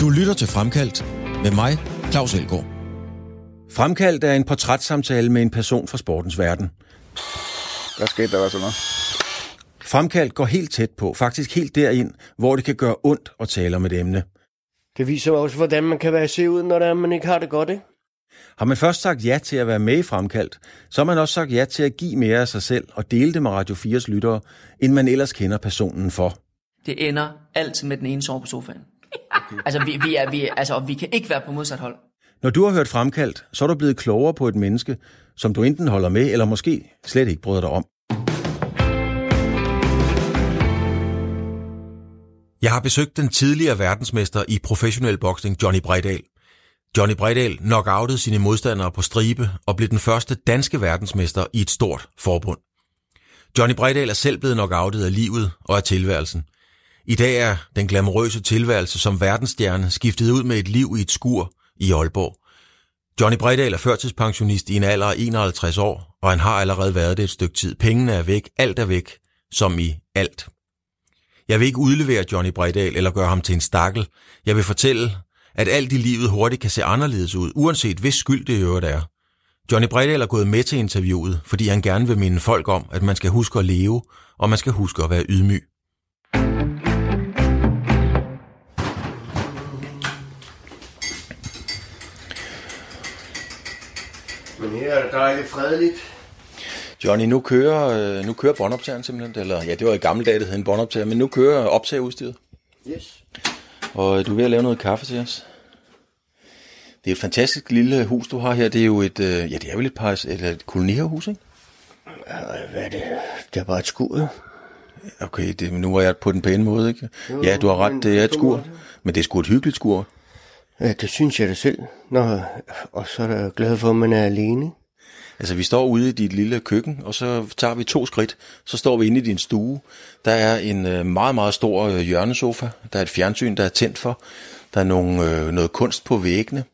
Du lytter til Fremkaldt med mig, Claus Elgaard. Fremkaldt er en portrætssamtale med en person fra sportens verden. Der skete der altså noget. Fremkaldt går helt tæt på, faktisk helt derind, hvor det kan gøre ondt at tale om et emne. Det viser også, hvordan man kan være se ud, når der, man ikke har det godt, ikke? Har man først sagt ja til at være med i Fremkaldt, så har man også sagt ja til at give mere af sig selv og dele det med Radio 4's lyttere, end man ellers kender personen for. Det ender altid med den ene sove på sofaen. Altså, vi, vi, er, vi, altså, og vi kan ikke være på modsat hold. Når du har hørt Fremkaldt, så er du blevet klogere på et menneske, som du enten holder med, eller måske slet ikke bryder dig om. Jeg har besøgt den tidligere verdensmester i professionel boksning, Johnny Brejdal. Johnny Brejdal knockoutede sine modstandere på stribe og blev den første danske verdensmester i et stort forbund. Johnny Brejdal er selv blevet knockoutet af livet og af tilværelsen. I dag er den glamorøse tilværelse som verdensstjerne skiftet ud med et liv i et skur i Aalborg. Johnny Bredal er førtidspensionist i en alder af 51 år, og han har allerede været det et stykke tid. Pengene er væk, alt er væk, som i alt. Jeg vil ikke udlevere Johnny Bredal eller gøre ham til en stakkel. Jeg vil fortælle, at alt i livet hurtigt kan se anderledes ud, uanset hvis skyld det i øvrigt er. Johnny Bredal er gået med til interviewet, fordi han gerne vil minde folk om, at man skal huske at leve, og man skal huske at være ydmyg. Men her er det dejligt fredeligt. Johnny, nu kører, øh, nu kører båndoptageren simpelthen, eller ja, det var i gamle dage, det hed en båndoptager, men nu kører optageudstyret. Yes. Og du er ved at lave noget kaffe til os. Det er et fantastisk lille hus, du har her. Det er jo et, øh, ja, det er vel et, par, eller et kolonihavehus, ikke? Hvad er det? Det er bare et skur, jo. Okay, det, nu var jeg på den pæne måde, ikke? Ja, du har ret, det er et skur. Men det er sgu et hyggeligt skur. Ja, det synes jeg da selv. Nå, og så er jeg glad for, at man er alene. Altså, vi står ude i dit lille køkken, og så tager vi to skridt. Så står vi inde i din stue. Der er en øh, meget, meget stor øh, hjørnesofa. Der er et fjernsyn, der er tændt for. Der er nogle, øh, noget kunst på væggene.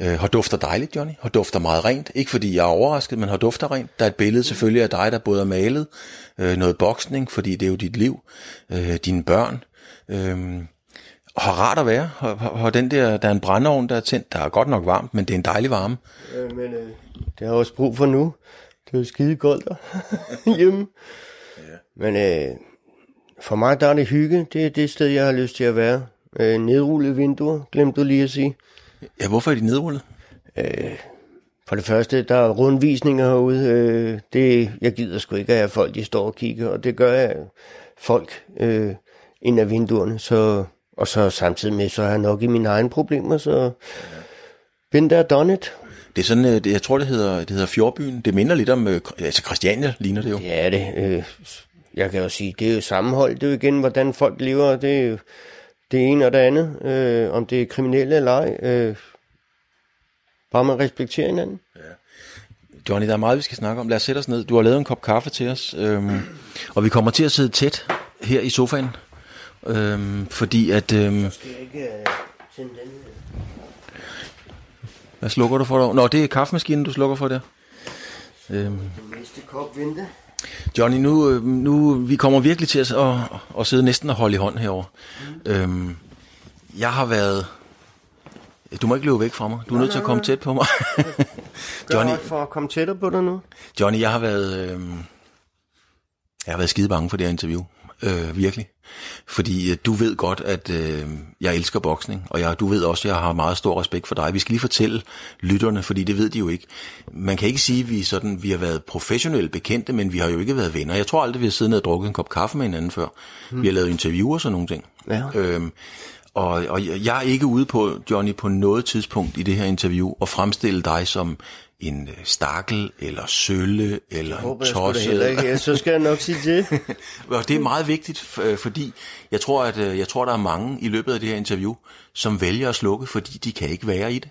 Øh, har dufter dejligt, Johnny. Har dufter meget rent. Ikke fordi jeg er overrasket, men har dufter rent. Der er et billede selvfølgelig af dig, der både er malet. Øh, noget boksning, fordi det er jo dit liv. Øh, dine børn. Øh, har rart at være. Har, den der, der er en brændeovn, der er tændt. Der er godt nok varmt, men det er en dejlig varme. Øh, men øh, det har jeg også brug for nu. Det er jo skide koldt der hjemme. Ja. Men øh, for mig der er det hygge. Det er det sted, jeg har lyst til at være. Øh, nedrullede vinduer, glemte du lige at sige. Ja, hvorfor er de nedrullet? Øh, for det første, der er rundvisninger herude. Øh, det, jeg gider sgu ikke, at folk de står og kigger, og det gør jeg folk øh, ind af vinduerne. Så, og så samtidig med, så har jeg nok i mine egne problemer, så been there, done it. Det er sådan, øh, jeg tror, det hedder, det hedder Fjordbyen. Det minder lidt om, øh, altså Christiania ligner det jo. Er det. Øh, jeg kan jo sige, det er jo sammenhold. Det er jo igen, hvordan folk lever. Det er jo det ene og det andet. Øh, om det er kriminelle eller ej. Øh, bare man respekterer hinanden. Johnny, der er meget, vi skal snakke om. Lad os sætte os ned. Du har lavet en kop kaffe til os, øhm, og vi kommer til at sidde tæt her i sofaen, øhm, fordi at... Øhm, Skal jeg ikke øh, den hvad slukker du for dig? Nå, det er kaffemaskinen, du slukker for der. Øhm, næste kop vente? Johnny, nu, øh, nu vi kommer virkelig til at, at, at sidde næsten og holde i hånd herover. Øhm, jeg har været... Du må ikke løbe væk fra mig. Du er nødt til at komme tæt på mig. Johnny. Johnny, for at komme tættere på dig nu. Johnny, jeg har været, øh, jeg har været skide bange for det her interview. Øh, virkelig. Fordi øh, du ved godt, at øh, jeg elsker boksning, og jeg, du ved også, at jeg har meget stor respekt for dig. Vi skal lige fortælle lytterne, fordi det ved de jo ikke. Man kan ikke sige, at vi, sådan, vi har været professionelle bekendte, men vi har jo ikke været venner. Jeg tror aldrig, vi har siddet ned og drukket en kop kaffe med hinanden før. Hmm. Vi har lavet interviewer og sådan nogle ting. Ja. Øhm, og, og jeg er ikke ude på, Johnny, på noget tidspunkt i det her interview at fremstille dig som en øh, stakkel, eller sølle, eller Håber en jeg sgu da tosse. heller ikke. Så skal jeg nok sige det. Og det er meget vigtigt, øh, fordi jeg tror, at øh, jeg tror, der er mange i løbet af det her interview, som vælger at slukke, fordi de kan ikke være i det.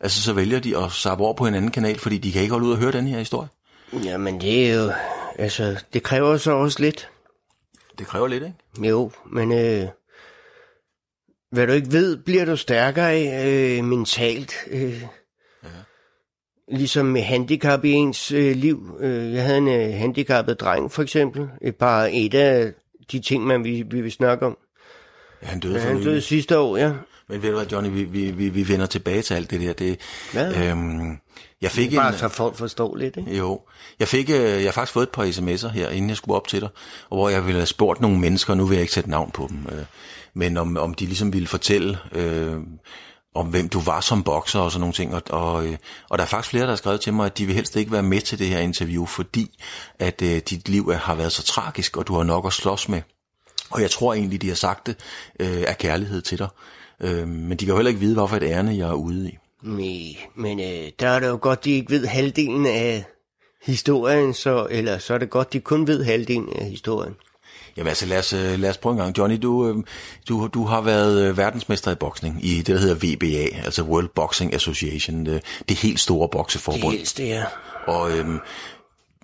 Altså, så vælger de at sappe over på en anden kanal, fordi de kan ikke holde ud og høre den her historie. Jamen det er jo... Altså, det kræver så også lidt. Det kræver lidt, ikke? Jo, men øh, hvad du ikke ved, bliver du stærkere øh, mentalt. Øh. Ligesom med handicap i ens øh, liv. Øh, jeg havde en øh, handicappet dreng, for eksempel. Et bare et af de ting, man vi, vi vil snakke om. Ja, han døde Ja, han døde sidste år, ja. Men ved du hvad, Johnny, vi, vi, vi, vi vender tilbage til alt det der. Det, Ja. øhm, jeg fik en, Bare så folk forstår lidt, ikke? jo, jeg fik, øh, jeg har faktisk fået et par sms'er her, inden jeg skulle op til dig, og hvor jeg ville have spurgt nogle mennesker, nu vil jeg ikke sætte navn på dem, øh, men om, om de ligesom ville fortælle, øh, om hvem du var som bokser og sådan nogle ting, og, og, øh, og der er faktisk flere, der har skrevet til mig, at de vil helst ikke være med til det her interview, fordi at øh, dit liv er, har været så tragisk, og du har nok at slås med. Og jeg tror egentlig, de har sagt det øh, af kærlighed til dig. Øh, men de kan jo heller ikke vide, hvorfor et ærne jeg er ude i. Nej, men øh, der er det jo godt, de ikke ved halvdelen af historien, så, eller så er det godt, de kun ved halvdelen af historien. Jamen altså, lad os, øh, lad os prøve en gang. Johnny, du, øh, du, du har været øh, verdensmester i boksning i det, der hedder WBA, altså World Boxing Association, det, det helt store Det bokseforbund. helste, ja. Og øhm,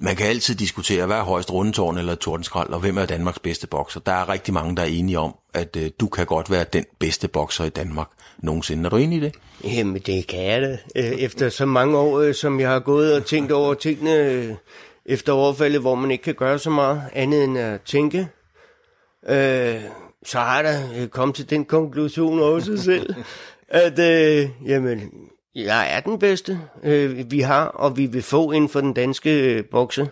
man kan altid diskutere, hvad er højst rundetårn eller tordenskrald, og hvem er Danmarks bedste bokser. Der er rigtig mange, der er enige om, at øh, du kan godt være den bedste bokser i Danmark nogensinde. Er du enig i det? Jamen, det kan jeg da. Efter så mange år, øh, som jeg har gået og tænkt over tingene øh, efter overfaldet, hvor man ikke kan gøre så meget andet end at tænke, øh, så har jeg da øh, kommet til den konklusion også selv, at øh, jamen, jeg er den bedste, øh, vi har, og vi vil få inden for den danske øh, bokse.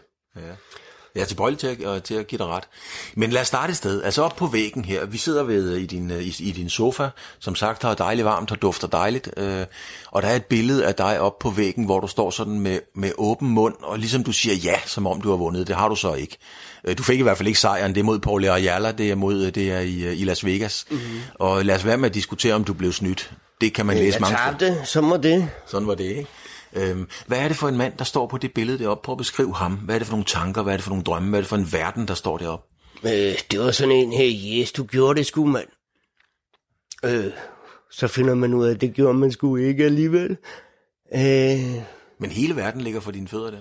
Jeg er tilbøjelig til at, øh, til at give dig ret. Men lad os starte et sted. Altså op på væggen her. Vi sidder ved øh, i din, øh, i, i din sofa. Som sagt har dejligt varmt og dufter dejligt. Øh, og der er et billede af dig op på væggen, hvor du står sådan med, med åben mund. Og ligesom du siger ja, som om du har vundet. Det har du så ikke. Øh, Du fik i hvert fald ikke sejren. Det er mod Paul Ayala. Det er, mod, øh, det er i, øh, i Las Vegas. Mm-hmm. Og lad os være med at diskutere, om du blev snydt. Det kan man læse Jeg mange steder. tabte, så må det. Sådan var det, ikke? Øhm, hvad er det for en mand, der står på det billede deroppe? Prøv at beskrive ham. Hvad er det for nogle tanker? Hvad er det for nogle drømme? Hvad er det for en verden, der står deroppe? Øh, det var sådan en her, yes, du gjorde det sgu, mand. Øh, så finder man ud af, at det gjorde man sgu ikke alligevel. Øh, Men hele verden ligger for dine fødder der.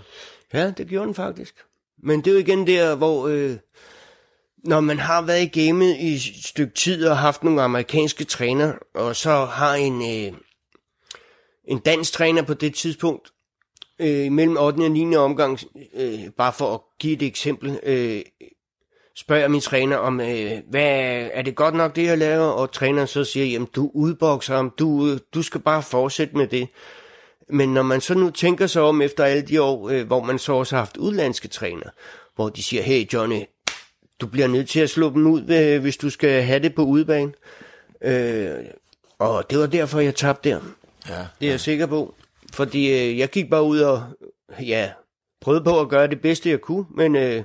ja, det gjorde den faktisk. Men det er jo igen der, hvor øh, når man har været i gamet i et stykke tid og haft nogle amerikanske træner, og så har en, øh, en dansk træner på det tidspunkt, øh, mellem 8. og 9. omgang, øh, bare for at give et eksempel, øh, spørger min træner om, øh, hvad er det godt nok det, jeg laver? Og træneren så siger, jamen du udbokser ham, du, øh, du skal bare fortsætte med det. Men når man så nu tænker sig om efter alle de år, øh, hvor man så også har haft udlandske træner, hvor de siger, hey Johnny, du bliver nødt til at slå dem ud, øh, hvis du skal have det på udebane. Øh, og det var derfor, jeg tabte der. Ja. Det er jeg sikker på. Fordi øh, jeg gik bare ud og ja, prøvede på at gøre det bedste, jeg kunne. Men øh,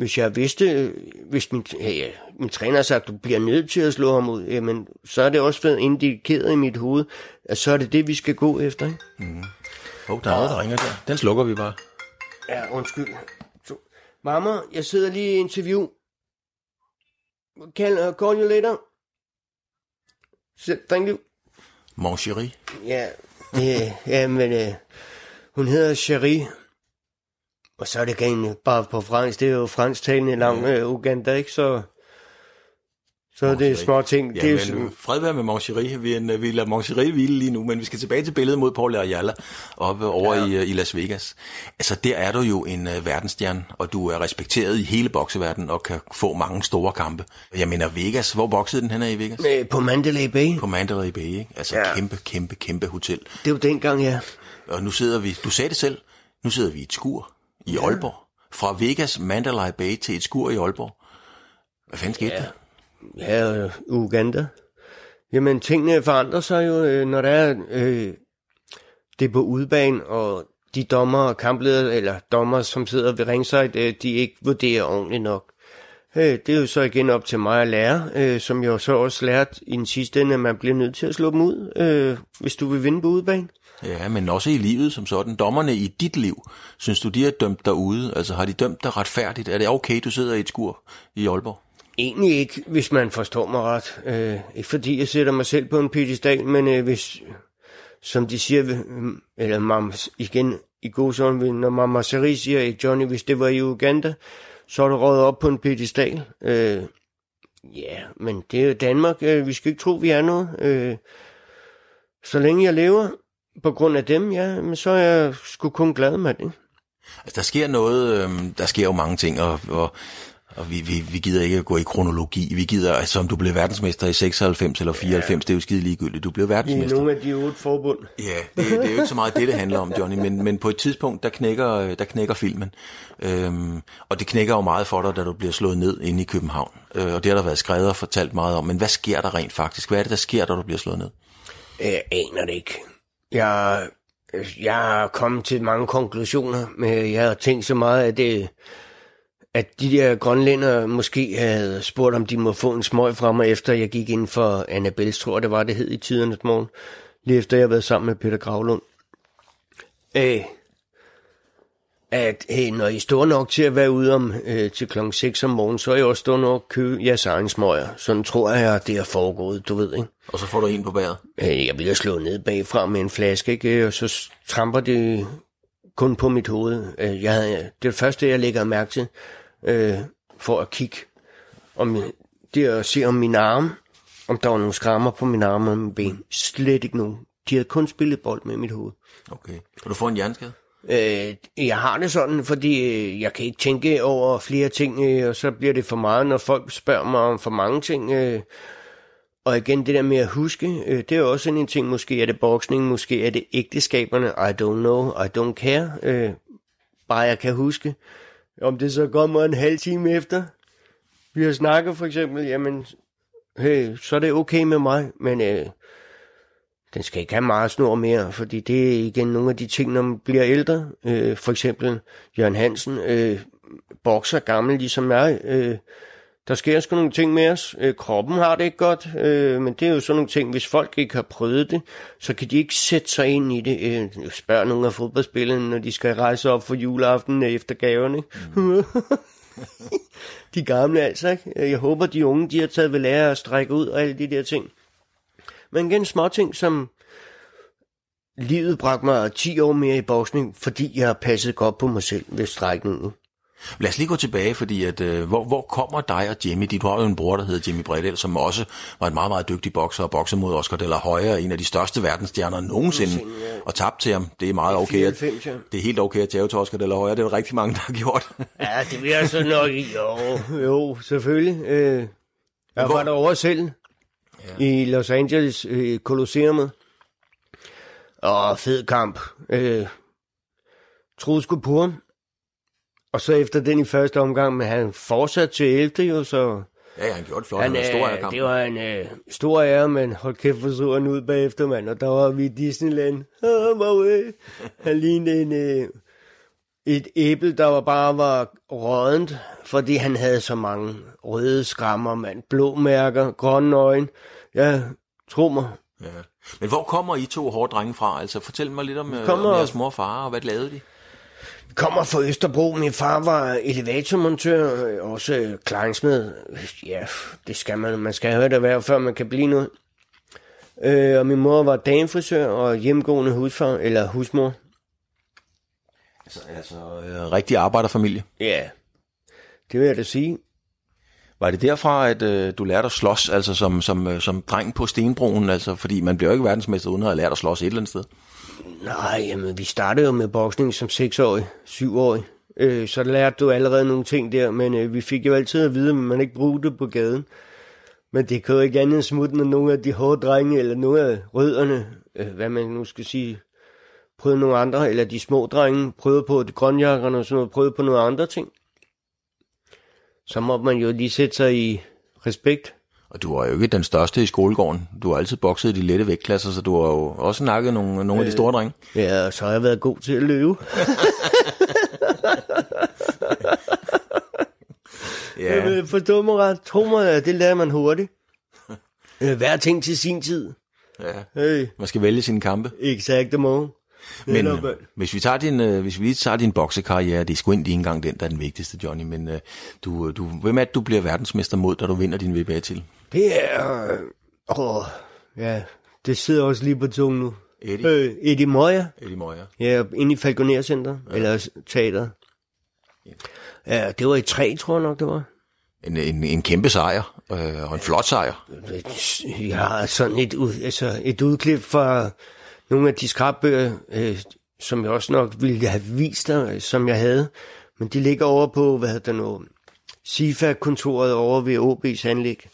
hvis jeg vidste, hvis min, ja, min træner sagt, du bliver nødt til at slå ham ud, jamen, så er det også været indikeret i mit hoved, at så er det det, vi skal gå efter. Ikke? Åh, oh, der er noget, der ringer der. Den slukker vi bare. Ja, undskyld. Så, mamma, jeg sidder lige i interview. Can uh, call you later? Thank you. Mon chéri. Ja, det, ja, men øh, hun hedder Cherie. Og så er det igen bare på fransk. Det er jo fransktalende lang øh, Uganda, ikke? Så, så er det små ting. Ja, det er men sådan, fred være med Mon chéri. Vi, en- vi lader Mon chéri hvile lige nu, men vi skal tilbage til billedet mod Paul Ayala oppe over ja. i, øh, i Las Vegas. Altså, der er du jo en uh, verdensstjerne, og du er respekteret i hele bokseverdenen og kan få mange store kampe. Jeg mener, Vegas, hvor boksede den hen i Vegas? øh, på Mandalay Bay. På Mandalay Bay, ikke? Altså, Ja. kæmpe, kæmpe, kæmpe hotel. Det var dengang, ja. Og nu sidder vi, du sagde det selv, nu sidder vi i et skur i ja. Aalborg. Fra Vegas Mandalay Bay til et skur i Aalborg. Hvad fanden skete ja. der? Ja, Uganda. Jamen, tingene forandrer sig jo, øh, når der er øh, det er på udebane, og de dommer og kampledere, eller dommer, som sidder ved ringside, øh, de ikke vurderer ordentligt nok. Øh, det er jo så igen op til mig at lære, som jeg så også lærte i den sidste ende, at man bliver nødt til at slå dem ud, hvis du vil vinde på udebane. Ja, men også i livet som sådan. Dommerne i dit liv, synes du, de har dømt dig ude? Altså har de dømt dig retfærdigt? Er det okay, du sidder i et skur i Aalborg? Egentlig ikke, hvis man forstår mig ret. Øh, ikke fordi jeg sætter mig selv på en pedestal, men øh, hvis, som de siger, øh, eller mams, igen i god sådan, når mamma Sari siger, at Johnny, hvis det var i Uganda, så er du røget op på en pedestal. Øh, ja, men det er jo Danmark. Øh, vi skal ikke tro, vi er noget. Øh, så længe jeg lever, på grund af dem, ja, men så er jeg sgu kun glad med det. Altså der sker noget, øhm, der sker jo mange ting, og, og Og vi, vi, vi gider ikke at gå i kronologi. Vi gider, altså om du blev verdensmester i 96 eller 94, ja. det er jo skide ligegyldigt. Du blev I verdensmester. nogle af de otte forbund. Ja, det, det er jo ikke så meget det, det handler om, Johnny, men, men på et tidspunkt, der knækker, der knækker filmen. Øhm, og det knækker jo meget for dig, da du bliver slået ned inde i København. Øh, og det har der været skrevet og fortalt meget om. Men hvad sker der rent faktisk? Hvad er det, der sker, da du bliver slået ned? Jeg aner det ikke. Jeg, jeg er kommet til mange konklusioner, men jeg har tænkt så meget, at, det, at de der grønlænder måske havde spurgt, om de må få en smøg fra mig, efter jeg gik ind for Annabelles, tror jeg det var, det hed i tidernes morgen. Lige efter jeg havde været sammen med Peter Gravlund. Øh, at hey, når I er store nok til at være ude om øh, til klokken 6 om morgenen, så er I også store nok at købe jeres egen smøger. Sådan tror jeg, det er foregået, du ved, ikke? Og så får du en på bæret. Øh, Jeg bliver slået ned bagfra med en flaske, ikke? og så tramper det kun på mit hoved. Øh, Jeg havde, det det første, jeg lægger mærke til, øh, for at kigge. Om, det er at se om min arm, om der var nogle skrammer på min arme og mine ben. Slet ikke nogen. De havde kun spillet bold med mit hoved. Okay. Og du får en hjerneskade? Øh, jeg har det sådan, fordi øh, jeg kan ikke tænke over flere ting, øh, og så bliver det for meget, når folk spørger mig om for mange ting. Øh, og igen, det der med at huske, øh, det er også sådan en ting, måske er det boksning, måske er det ægteskaberne, I don't know, I don't care. Øh, bare jeg kan huske, om det så kommer en halv time efter, vi har snakket for eksempel, jamen, hey, så er det okay med mig, men øh, den skal ikke have meget snor mere, fordi det er igen nogle af de ting, når man bliver ældre. Øh, for eksempel Jørgen Hansen, øh, bokser gammel ligesom jeg. Øh, der sker sgu nogle ting med os. Øh, kroppen har det ikke godt, øh, men det er jo sådan nogle ting, hvis folk ikke har prøvet det, så kan de ikke sætte sig ind i det. Øh, spørg nogle af fodboldspillerne, når de skal rejse op for juleaften efter gaverne. Mm. de gamle altså, ikke? Jeg håber, de unge, de har taget ved lære at strække ud og alle de der ting. Men igen små ting, som livet bragte mig 10 år mere i boksning, fordi jeg har passet godt på mig selv ved strækningen. Lad os lige gå tilbage, fordi at, øh, hvor, hvor kommer dig og Jimmy? Du har jo en bror, der hedder Jimmy Bredel, som også var en meget, meget dygtig bokser og bokser mod Oscar de la Hoya, en af de største verdensstjerner nogensinde, Nogensinde, ja. og tabt til ham. Det er meget okay. At, 94, ja. det er helt okay at tage til Oscar de la Hoya. Det er der rigtig mange, der har gjort. Ja, det jeg så nok. Jo, jo selvfølgelig. Øh, jeg Hvor- var derovre selv ja. i Los Angeles, øh, Colosseum. Og fed kamp. Øh, troede sgu på ham. Og så efter den i første omgang, men han fortsatte til 11. jo, så ja, ja, han gjorde det flot. han, Han, var stor øh, af kampen. det var en øh, stor ære, men hold kæft, hvor så han ud bagefter, mand. Og der var vi i Disneyland. Ah, Marie. Han lignede en, øh, et æble, der var bare var rådent, fordi han havde så mange røde skrammer, mand. Blå mærker, grønne øjne. Ja, tro mig. Ja. Men hvor kommer I to hårde drenge fra? Altså, fortæl mig lidt om, øh, kommer- om jeres mor og far, og hvad lavede de? Vi kommer fra Østerbro. Min far var elevatormontør, også kleinsmed. Ja, det skal man. Man skal have det erhverv, før man kan blive noget. Øh, og min mor var damefrisør og hjemgående husfar, eller husmor. Altså, altså øh, rigtig arbejderfamilie. Ja, det vil jeg da sige. Var det derfra, at øh, du lærte at slås, altså som, som, øh, som dreng på Stenbroen? Altså, fordi man bliver jo ikke verdensmester uden at have lært at slås et eller andet sted. Nej, jamen, vi startede jo med boksning som 6-årig, 7-årig. Øh, så lærte du allerede nogle ting der, men øh, vi fik jo altid at vide, at man ikke brugte det på gaden. Men det kan jo ikke andet smutte, når nogle af de hårde drenge, eller nogle af rødderne, øh, hvad man nu skal sige, prøvede nogle andre, eller de små drenge, prøvede på de grønjakkerne og sådan noget, prøvede på nogle andre ting. Så må man jo lige sætte sig i respekt. Og du var jo ikke den største i skolegården. Du har altid bokset i de lette vægtklasser, så du har jo også nakket nogle, nogle af de store drenge. Ja, og så har jeg været god til at løbe. Ja. Øh, Forstå mig ret. Tro mig, det lærer man hurtigt. Øh, Hver ting til sin tid. ja. Hey, Man skal vælge sine kampe. exakt mo. Men øh, hvis vi tager din, øh, hvis vi lige tager din boksekarriere, det er sgu ikke engang den, der er den vigtigste, Johnny, men øh, du, du, hvem er det, du bliver verdensmester mod, da du vinder din VBA til? Det er... Øh, åh, ja, det sidder også lige på tungen nu. Eddie? Øh, Eddie Moya. Eddie Moyer. Ja, inde i Falconer Center. Ja. Eller teater. Ja, det var i tre, tror jeg nok, det var. En, en, en kæmpe sejr, øh, og en flot sejr. Jeg har sådan et, ud, altså et udklip fra nogle af de skrabbøger, øh, som jeg også nok ville have vist dig, som jeg havde. Men de ligger over på, hvad hedder det nu, SIFA-kontoret over ved OB's anlæg.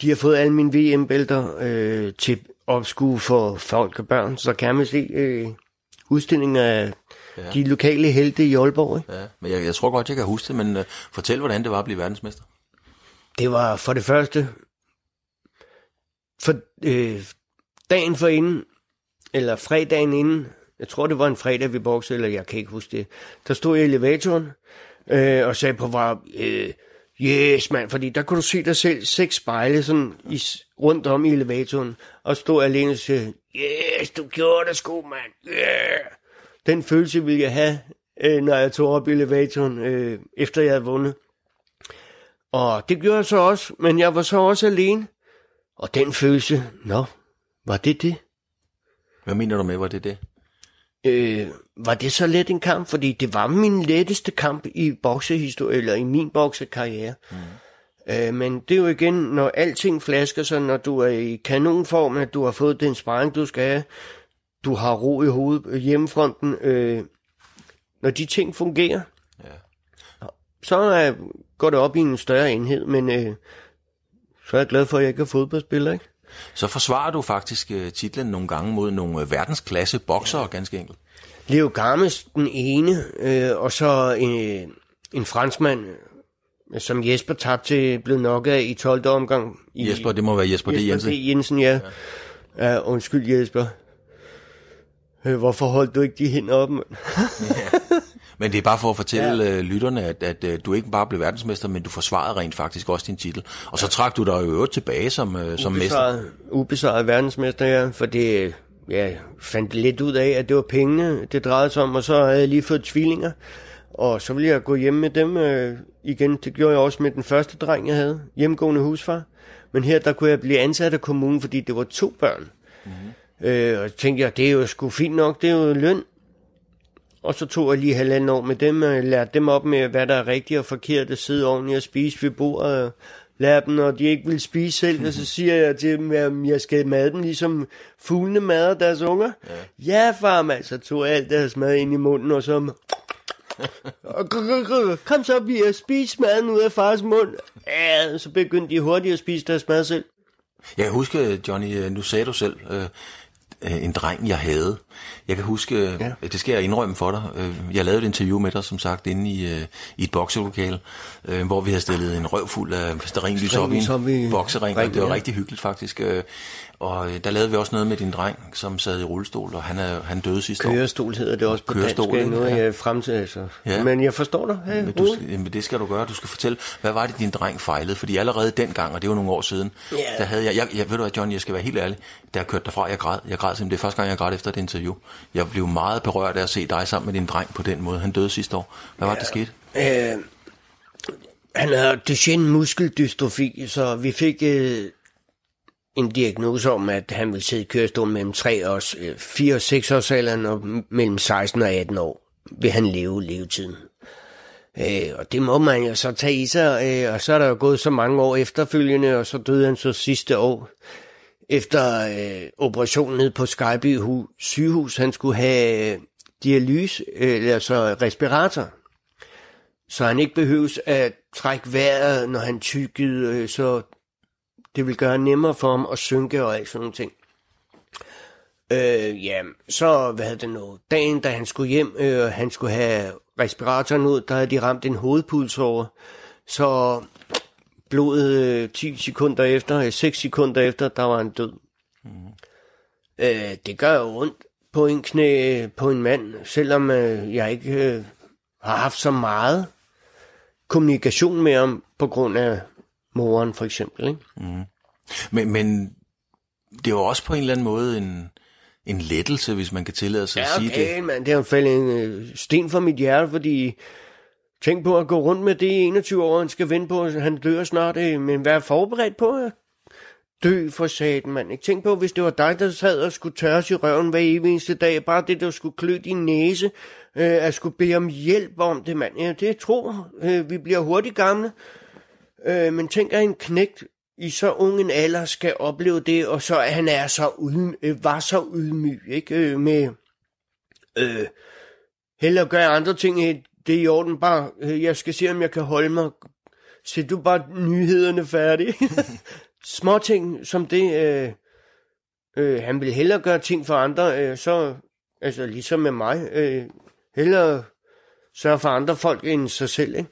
De har fået alle mine VM-bælter øh, til opskue for folk og børn, så kan man se øh, udstillingen af ja. de lokale helte i Aalborg. Ikke? Ja, men jeg, jeg tror godt, jeg kan huske det, men uh, fortæl, hvordan det var at blive verdensmester. Det var for det første, for øh, dagen for inden, eller fredagen inden, jeg tror det var en fredag, vi boxede, eller jeg kan ikke huske det, der stod jeg i elevatoren, øh, og sagde på var, øh, yes mand, fordi der kunne du se dig selv seks spejle sådan i, rundt om i elevatoren, og stod alene og sagde, yes, du gjorde det sgu, mand, yeah. Den følelse ville jeg have, øh, når jeg tog op i elevatoren, øh, efter jeg havde vundet. Og det gjorde jeg så også, men jeg var så også alene. Og den følelse, nå, var det det? Hvad mener du med, var det det? Øh, var det så let en kamp? Fordi det var min letteste kamp i boksehistorie, eller i min boksekarriere. Mm. Øh, men det er jo igen, når alting flasker sig, når du er i kanonform, at du har fået den sparring, du skal have, du har ro i hovedet, hjemmefronten, øh, når de ting fungerer, ja. så er, går det op i en større enhed, men øh, så er jeg glad for, at jeg ikke er fodboldspiller, ikke? Så forsvarer du faktisk uh, titlen nogle gange mod nogle uh, verdensklasse boksere, ganske enkelt. Leo Garmes, den ene, øh, og så en, en franskmand, øh, som Jesper tabte til, blev nok af i 12. omgang. I, Jesper, det må være Jesper, Jesper D. Jensen. D. Jensen, ja. ja. ja undskyld Jesper. Øh, hvorfor holdt du ikke de hænder op, mand? ja. Men det er bare for at fortælle ja. Øh, lytterne, at, at, at du ikke bare blev verdensmester, men du forsvarede rent faktisk også din titel. Og så trak du dig jo øvrigt tilbage som, uh, som mester. Ubesejret verdensmester, ja. For det, ja, fandt lidt ud af, at det var pengene, det drejede sig om. Og så havde jeg lige fået tvillinger. Og så ville jeg gå hjem med dem øh, igen. Det gjorde jeg også med den første dreng, jeg havde. Hjemgående husfar. Men her, der kunne jeg blive ansat af kommunen, fordi det var to børn. Mm-hmm. Øh, og tænkte jeg, det er jo sgu fint nok, det er jo løn. Og så tog jeg lige halvanden år med dem, og lærte dem op med, hvad der er rigtigt og forkert at sidde ordentligt og spise ved bordet. Og lære dem, når de ikke vil spise selv, og så siger jeg til dem, at jeg skal mad dem, ligesom fuglene mader deres unger. Ja, ja far, man, så tog jeg alt deres mad ind i munden, og så... Kom så, vi har spist maden ud af fars mund. Ja, så begyndte de hurtigt at spise deres mad selv. Jeg husker, Johnny, nu sagde du selv, øh, øh, en dreng, jeg havde. Jeg kan huske, ja. det skal jeg indrømme for dig, øh, jeg lavede et interview med dig, som sagt, inde i, øh, i et bokselokale, øh, hvor vi havde stillet en røv fuld af sterinlys op i en boksering, og det var ja. rigtig hyggeligt faktisk. Og der lavede vi også noget med din dreng, som sad i rullestol, og han, er, han døde sidste Kørestol år. Kørestol hedder det også på Kørestol, dansk, noget ja. jeg frem til, altså. Ja. Men jeg forstår dig. Hey, men, du, men det skal du gøre, du skal fortælle, hvad var det, din dreng fejlede? Fordi allerede dengang, og det var nogle år siden, yeah. der havde jeg, jeg, jeg ved du hvad, John, jeg skal være helt ærlig, da jeg kørte derfra, jeg græd, jeg græd simpelthen, det er første gang, jeg græd efter det interview. Jeg blev meget berørt af at se dig sammen med din dreng på den måde. Han døde sidste år. Hvad var ja. det, der skete? Øh, han havde Duchenne muskeldystrofi, så vi fik øh, en diagnose om, at han ville sidde i kørestol mellem 3 og 4 og 6 års alderen, og mellem 16 og 18 år vil han leve levetiden. Øh, og det må man jo så tage i sig, øh, og så er der jo gået så mange år efterfølgende, og så døde han så sidste år efter øh, operationen ned på Skyby sygehus. Han skulle have øh, dialyse, øh, altså respirator, så han ikke behøves at trække vejret, når han tykkede, øh, så det vil gøre nemmere for ham at synke og alt sådan nogle ting. Øh, ja, så hvad havde det nu? Dagen, da han skulle hjem, øh, han skulle have respiratoren ud, der havde de ramt en hovedpuls over. Så blodet øh, 10 sekunder efter, 6 øh, sekunder efter, der var han død. Mm. Øh, det gør jo ondt på en knæ på en mand, selvom øh, jeg ikke øh, har haft så meget kommunikation med ham på grund af moren for eksempel. Ikke? Mm. Men, men det er jo også på en eller anden måde en, en lettelse, hvis man kan tillade sig ja, at sige okay, det. Man, det har faldet en øh, sten for mit hjerte, fordi tænk på at gå rundt med det i 21 år, han skal vente på, at han dør snart, øh, men vær forberedt på at dø for satan, mand. Ikke tænk på, hvis det var dig, der sad og skulle tørres i røven hver eneste dag, bare det, der skulle klø din næse, øh, at skulle bede om hjælp om det, mand. Ja, det tror øh, vi bliver hurtigt gamle. Øh, men tænk, at en knægt i så ung en alder skal opleve det, og så at han er så uden, øh, var så ydmyg, ikke? Øh, med øh, hellere gøre andre ting, øh, det er i orden, bare øh, jeg skal se, om jeg kan holde mig Se du bare nyhederne færdige. Små ting som det, øh, øh, han vil hellere gøre ting for andre, øh, så, altså ligesom med mig, øh, hellere sørge for andre folk end sig selv, ikke?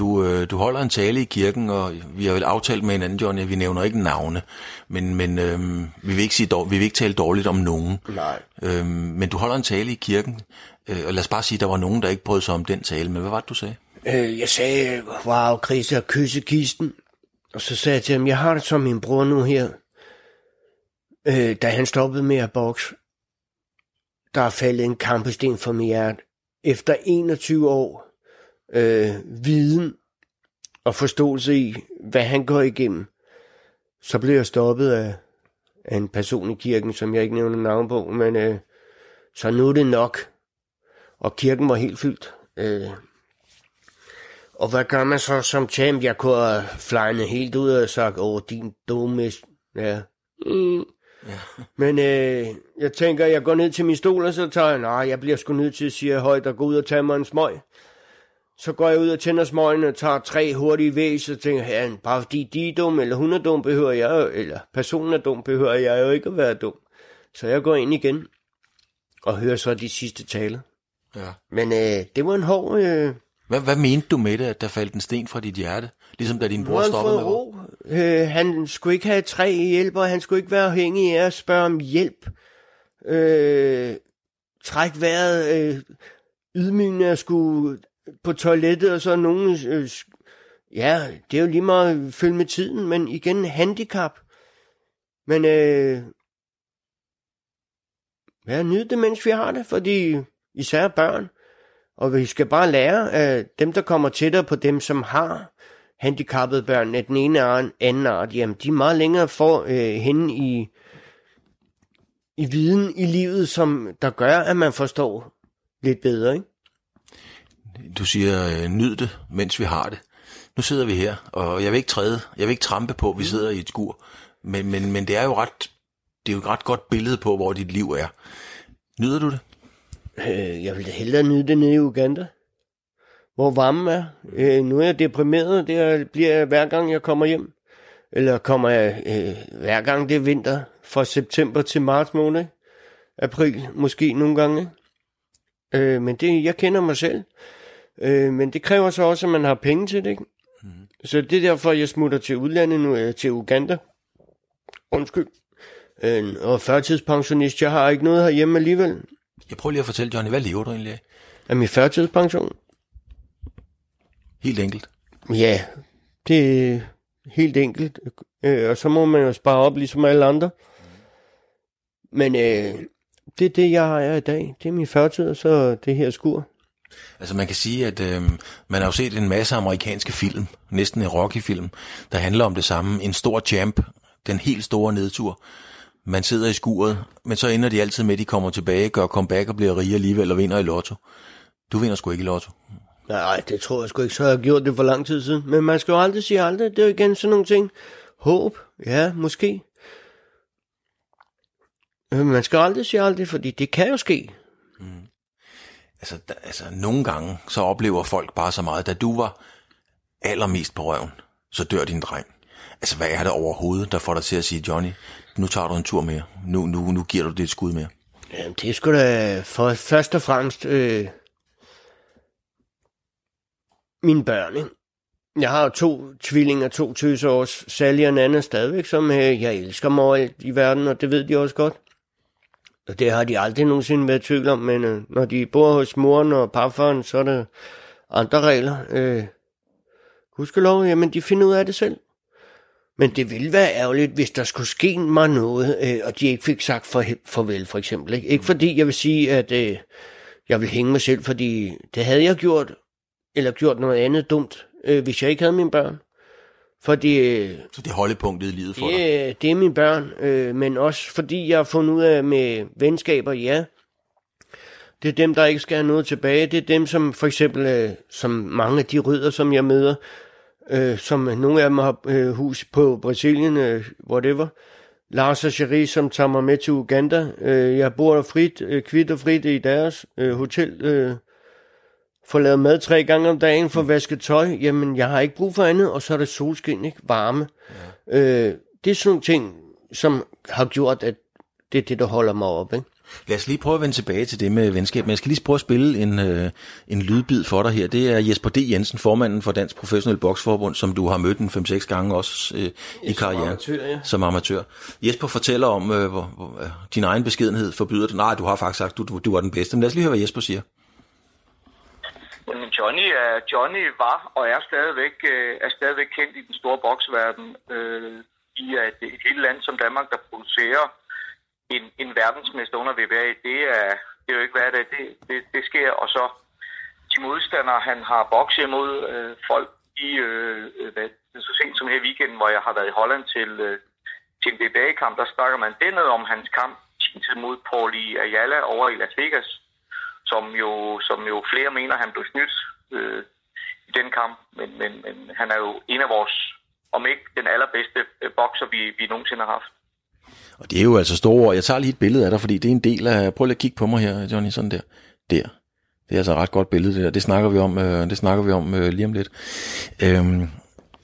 Du, øh, du holder en tale i kirken, og vi har vel aftalt med hinanden, Johnny, vi nævner ikke navne, men, men øh, vi, vil ikke sige, dår, vi vil ikke tale dårligt om nogen. Nej. Øh, men du holder en tale i kirken, øh, og lad os bare sige, at der var nogen, der ikke brød sig om den tale, men hvad var det, du sagde? Øh, jeg sagde, wow, Chris, jeg kysse kisten. Og så sagde jeg til ham, jeg har det som min bror nu her. Øh, da han stoppede med at bokse, der er faldet en kampesten for mit hjerte. Efter 21 år øh, viden og forståelse i, hvad han går igennem, så blev jeg stoppet af, af en person i kirken, som jeg ikke nævner navn på, men øh, så nu er det nok. Og kirken var helt fyldt. Øh, og hvad gør man så som champ? Jeg kunne have flynet helt ud og sagt, åh, din dumme... Ja. Mm. ja. Men øh, jeg tænker, jeg går ned til min stol, og så tager jeg, nej, jeg bliver sgu nødt til at sige højt og gå ud og tage mig en smøg. Så går jeg ud og tænder smøgen og tager tre hurtige væs, og tænker, ja, bare fordi de er dumme, eller hun er dum, behøver jeg jo, eller personen er dum, behøver jeg jo ikke at være dum. Så jeg går ind igen, og hører så de sidste taler. Ja. Men øh, det var en hård... Øh, Hvad, hvad mente du med det, at der faldt en sten fra dit hjerte? Ligesom da din bror stoppede med ro. Øh, han skulle ikke have tre hjælper, han skulle ikke være afhængig af at spørge om hjælp. Øh, træk vejret, øh, ydmygende at skulle på toilettet, og så nogen... Øh, ja, det er jo lige meget følge med tiden, men igen handicap. Men øh, ja, nyd det, mens vi har det, fordi især børn. Og vi skal bare lære at dem, der kommer tættere på dem, som har handicappede børn af den ene og den anden art, jamen de er meget længere for øh, henne i, i viden i livet, som der gør, at man forstår lidt bedre, ikke? Du siger, øh, nyd det, mens vi har det. Nu sidder vi her, og jeg vil ikke træde, jeg vil ikke trampe på, at vi sidder i et skur. Men, men, men det er jo ret, det er jo et ret godt billede på, hvor dit liv er. Nyder du det? Øh, jeg vil da hellere nyde det nede i Uganda, hvor varmen er. Øh, nu er jeg deprimeret, det er- bliver jeg hver gang jeg kommer hjem. Eller kommer jeg øh, hver gang det er vinter, fra september til marts måned. April måske nogle gange. Øh, men det, jeg kender mig selv. Øh, men det kræver så også, at man har penge til det. Ikke? Mm. Så det er derfor, jeg smutter til udlandet nu, øh, til Uganda. Undskyld. Øh, og førtidspensionist, jeg har ikke noget herhjemme alligevel. Jeg prøver lige at fortælle, Johnny, hvad lever du egentlig af? Er min førtidspension? Helt enkelt. Ja, det er helt enkelt. Øh, og så må man jo spare op ligesom alle andre. Men øh, det er det, jeg har i dag. Det er min førtid, og så det her skur. Altså man kan sige, at øh, man har jo set en masse amerikanske film, næsten en Rocky-film, der handler om det samme. En stor champ, den helt store nedtur. Man sidder i skuret, men så ender de altid med, at de kommer tilbage, gør comeback og bliver rige alligevel og vinder i lotto. Du vinder sgu ikke i lotto. Nej, det tror jeg sgu ikke, så har jeg gjort det for lang tid siden. Men man skal jo aldrig sige aldrig. Det er jo igen sådan nogle ting. Håb, ja, måske. Øh, Man skal aldrig sige aldrig, fordi det kan jo ske. Altså, der, altså nogle gange, så oplever folk bare så meget, da du var allermest på røven, så dør din dreng. Altså, hvad er det overhovedet, der får dig til at sige, Johnny, nu tager du en tur mere. Nu, nu, nu giver du det et skud mere. Jamen, det skulle da for først og fremmest øh, mine børn, ikke? Jeg har jo to tvillinger, to tøseårs, Sally og Nana stadigvæk, som øh, jeg elsker mig i verden, og det ved de også godt. Og det har de aldrig nogensinde været i tvivl om, men øh, når de bor hos moren og parfaren, så er der andre regler. Øh, gudskelov, jamen de finder ud af det selv. Men det ville være ærgerligt, hvis der skulle ske mig noget, øh, og de ikke fik sagt for, farvel, for eksempel. Ikke? ikke fordi jeg vil sige, at øh, jeg vil hænge mig selv, fordi det havde jeg gjort, eller gjort noget andet dumt, øh, hvis jeg ikke havde mine børn. Fordi Så det er holdepunktet i livet for dig. det, øh, det er mine børn, øh, men også fordi jeg har fundet ud af med venskaber, ja. Det er dem, der ikke skal have noget tilbage. Det er dem, som for eksempel, øh, som mange af de rydder, som jeg møder, øh, som nogle af dem har øh, hus på Brasilien, øh, whatever. Lars og Cherie, som tager mig med til Uganda. Øh, jeg bor der frit, øh, kvitt og frit i deres øh, hotel. Øh, få lavet mad tre gange om dagen, få vasket tøj, jamen jeg har ikke brug for andet, og så er det solskin, ikke? Varme. Ja. Øh, det er sådan nogle ting, som har gjort, at det er det, der holder mig op, ikke? Lad os lige prøve at vende tilbage til det med venskab, men jeg skal lige prøve at spille en, øh, en lydbid for dig her. Det er Jesper D. Jensen, formanden for Dansk Professionel Boksforbund, som du har mødt en 5-6 gange også øh, i karrieren. amatør, ja. Som amatør. Jesper fortæller om, øh, hvor, hvor, øh, din egen beskedenhed forbyder det. Nej, du har faktisk sagt, du, du, du var den bedste. Men lad os lige høre, hvad Jesper siger. Jamen, Johnny, er, Johnny var og er stadigvæk, øh, er stadigvæk kendt i den store boksverden. Øh, I at et lille land som Danmark, der producerer en, en verdensmester under VBA, det er, det er jo ikke hvad Det, det, det sker, og så de modstandere, han har bokset imod øh, folk i, øh, øh, hvad, så sent som her i weekenden, hvor jeg har været i Holland til, øh, til en VBA-kamp, der snakker man dernede om hans kamp mod Pauli Ayala over i Las Vegas, som jo, som jo flere mener, han blev snydt øh, i den kamp, men, men, men han er jo en af vores, om ikke den allerbedste øh, bokser, vi, vi nogensinde har haft. Og det er jo altså store ord. Jeg tager lige et billede af dig, fordi det er en del af... Prøv lige at kigge på mig her, Johnny, sådan der. Der. Det er altså et ret godt billede, det der. Det snakker vi om, øh, det snakker vi om øh, lige om lidt. Øhm,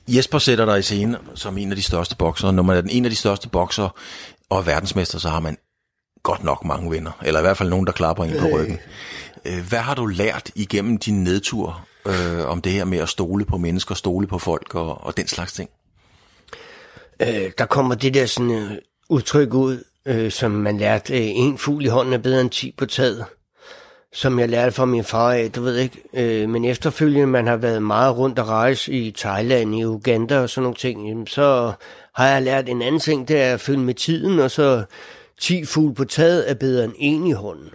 Jesper sætter dig i scene som en af de største bokser. Når man er den en af de største bokser og verdensmester, så har man godt nok mange venner. Eller i hvert fald nogen, der klapper en på ryggen. Øh, hvad har du lært igennem din nedtur øh, om det her med at stole på mennesker, stole på folk og, og den slags ting? Øh, der kommer det der sådan øh, udtryk ud, øh, som man lærte, øh, en fugl i hånden er bedre end 10 på taget, som jeg lærte fra min far af, du ved ikke. Øh, men efterfølgende, man har været meget rundt og rejse i Thailand, i Uganda og sådan nogle ting, jamen, så har jeg lært en anden ting, det er at følge med tiden, og så 10 fugl på taget er bedre end en i hånden.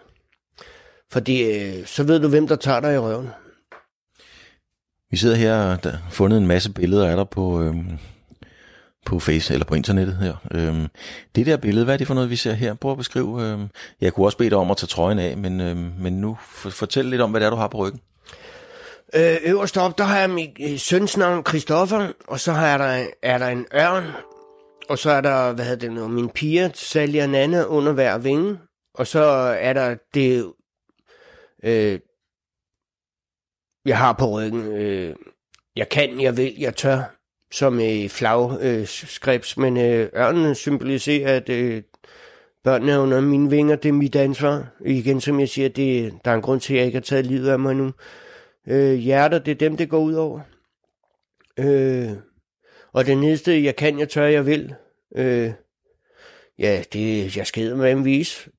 Fordi øh, så ved du, hvem der tager dig i røven. Vi sidder her og har fundet en masse billeder af dig på, øh, på Face eller på internettet her. Øhm, det der billede, hvad er det for noget, vi ser her? Prøv at beskrive. Øhm, jeg kunne også bede dig om at tage trøjen af, men, øhm, men nu fortæl lidt om, hvad det er, du har på ryggen. Øh, øverst op, der har jeg min øh, søns navn, Christoffer, og så har der, er der en ørn, og så er der, hvad hedder det nu, min piger, Sally og under hver vinge, og så er der det, øh, jeg har på ryggen, øh, jeg kan, jeg vil, jeg tør, som i flagskrips, øh, men øh, ørnen symboliserer, at øh, børnene er under mine vinger, det er mit ansvar. Igen, som jeg siger, det, der er en grund til, at jeg ikke har taget livet af mig nu. Øh, hjerter, det er dem, det går ud over. Øh, og det næste, jeg kan, jeg tør, jeg vil. Øh, ja, det, jeg skal med en vis.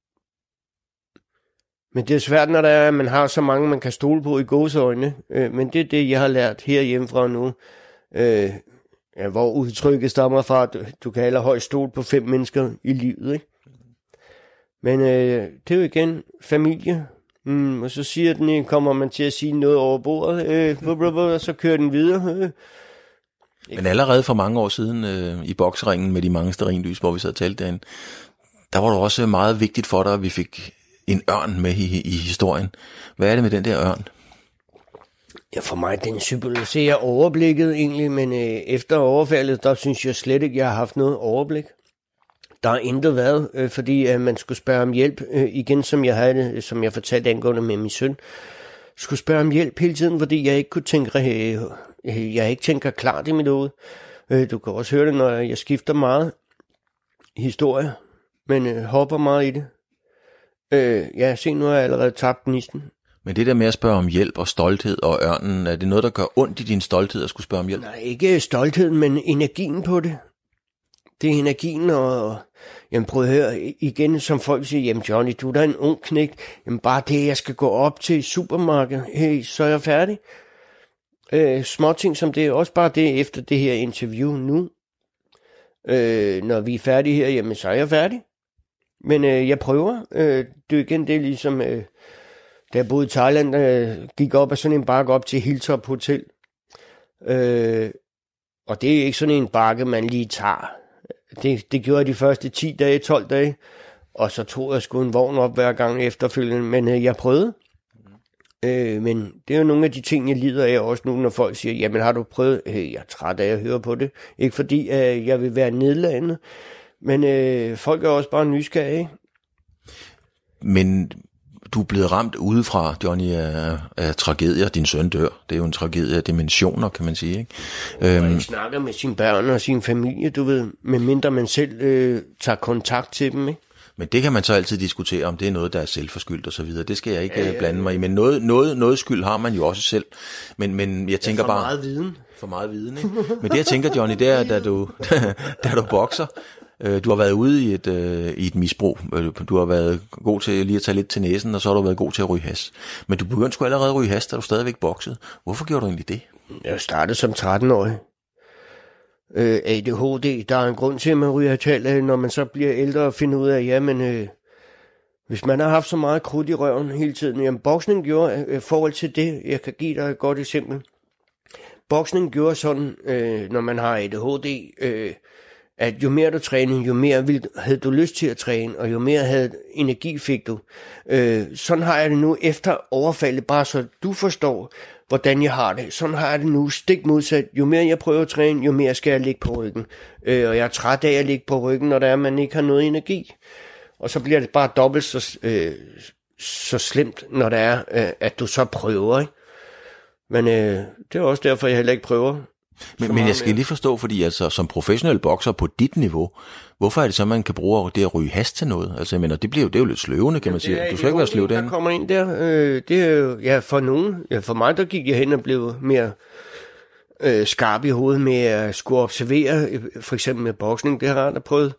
Men det er svært, når der er, at man har så mange, man kan stole på i gåseøjne. Øh, men det er det, jeg har lært herhjemmefra nu. Øh, ja, hvor udtrykket stammer fra, at du, du kan allerhøjst stole på fem mennesker i livet, ikke? Men øh, det er jo igen familie, mm, og så siger den, kommer man til at sige noget over bordet, øh, og så kører den videre. Øh. Men allerede for mange år siden øh, i bokseringen med de mange sterinlys, hvor vi sad og talte derinde, der var det også meget vigtigt for dig, at vi fik en ørn med i, i historien. Hvad er det med den der ørn? Ja, for mig, den symboliserer overblikket egentlig, men øh, efter overfaldet, der synes jeg slet ikke, jeg har haft noget overblik. Der er intet været, øh, fordi øh, man skulle spørge om hjælp, øh, igen som jeg havde øh, som jeg fortalte angående med min søn, skulle spørge om hjælp hele tiden, fordi jeg ikke kunne tænke, øh, jeg ikke tænker klart i mit hoved. Øh, du kan også høre det, når jeg skifter meget historie, men øh, hopper meget i det. Øh, ja, se, nu har jeg allerede tabt gnisten. Men det der med at spørge om hjælp og stolthed og ørnen, er det noget, der gør ondt i din stolthed at skulle spørge om hjælp? Nej, ikke stoltheden, men energien på det. Det er energien, og jamen prøv at høre, igen som folk siger, jamen Johnny, du er da en ung knæk, jamen bare det, jeg skal gå op til supermarkedet, hey, så er jeg færdig. Øh, ting som det er også bare det efter det her interview nu. Øh, når vi er færdige her, jamen så er jeg færdig. Men øh, jeg prøver. Øh, det er igen det, ligesom... Øh, da jeg boede i Thailand, øh, gik op af sådan en bakke op til Hilltop Hotel. Øh, og det er ikke sådan en bakke, man lige tager. Det, det gjorde jeg de første 10 dage, 12 dage. Og så tog jeg sgu en vogn op hver gang efterfølgende. Men øh, jeg prøvede. Øh, men det er jo nogle af de ting, jeg lider af også nu, når folk siger, jamen har du prøvet? Øh, jeg er træt af at høre på det. Ikke fordi øh, jeg vil være nedladende, men øh, folk er også bare nysgerrige. Men du er blevet ramt udefra, Johnny, af, af tragedier. Din søn dør. Det er jo en tragedie af dimensioner, kan man sige. Ikke? Man Øhm, snakker med sine børn og sin familie, du ved, medmindre man selv øh, tager kontakt til dem, ikke? Men det kan man så altid diskutere, om det er noget, der er selvforskyldt og så videre. Det skal jeg ikke ja, blande mig i. Men noget, noget, noget skyld har man jo også selv. Men, men jeg tænker For bare... meget viden. for meget viden. Ikke? Men det jeg tænker, Johnny, det er, da du, da du bokser, øh, du har været ude i et, øh, i et misbrug. Øh, Du har været god til lige at tage lidt til næsen, og så har du været god til at ryge has. Men du begyndte sgu allerede at ryge has, da du stadigvæk boksede. Hvorfor gjorde du egentlig det? Jeg startede som 13-årig. Øh, ADHD, der er en grund til, at man ryger tal, når man så bliver ældre og finder ud af, jamen, øh, hvis man har haft så meget krudt i røven hele tiden, jamen, boksning gjorde, øh, i forhold til det, jeg kan give dig et godt eksempel. Boksning gjorde sådan, øh, når man har ADHD, øh, at jo mere du trænede, jo mere vil, havde du lyst til at træne, og jo mere havde energi fik du. Øh, sådan har jeg det nu efter overfaldet, bare så du forstår, hvordan jeg har det. Sådan har jeg det nu stik modsat. Jo mere jeg prøver at træne, jo mere skal jeg ligge på ryggen. Øh, og jeg er træt af at ligge på ryggen, når der er, man ikke har noget energi. Og så bliver det bare dobbelt så, øh, så slemt, når det er, øh, at du så prøver. Ikke? Men øh, det er også derfor, jeg heller ikke prøver. Men, men jeg skal lige forstå, fordi altså, som professionel bokser på dit niveau, hvorfor er det så, man kan bruge det at ryge has til noget? Altså, jeg mener, det, bliver jo, det er jo lidt sløvende, kan man sige. Du skal ikke være sløv der derinde. kommer ind der. Øh, det er jo, ja, for nogen, ja, for mig, der gik jeg hen og blev mere øh, skarp i hovedet med at skulle observere, øh, for eksempel med boksning, det har jeg da prøvet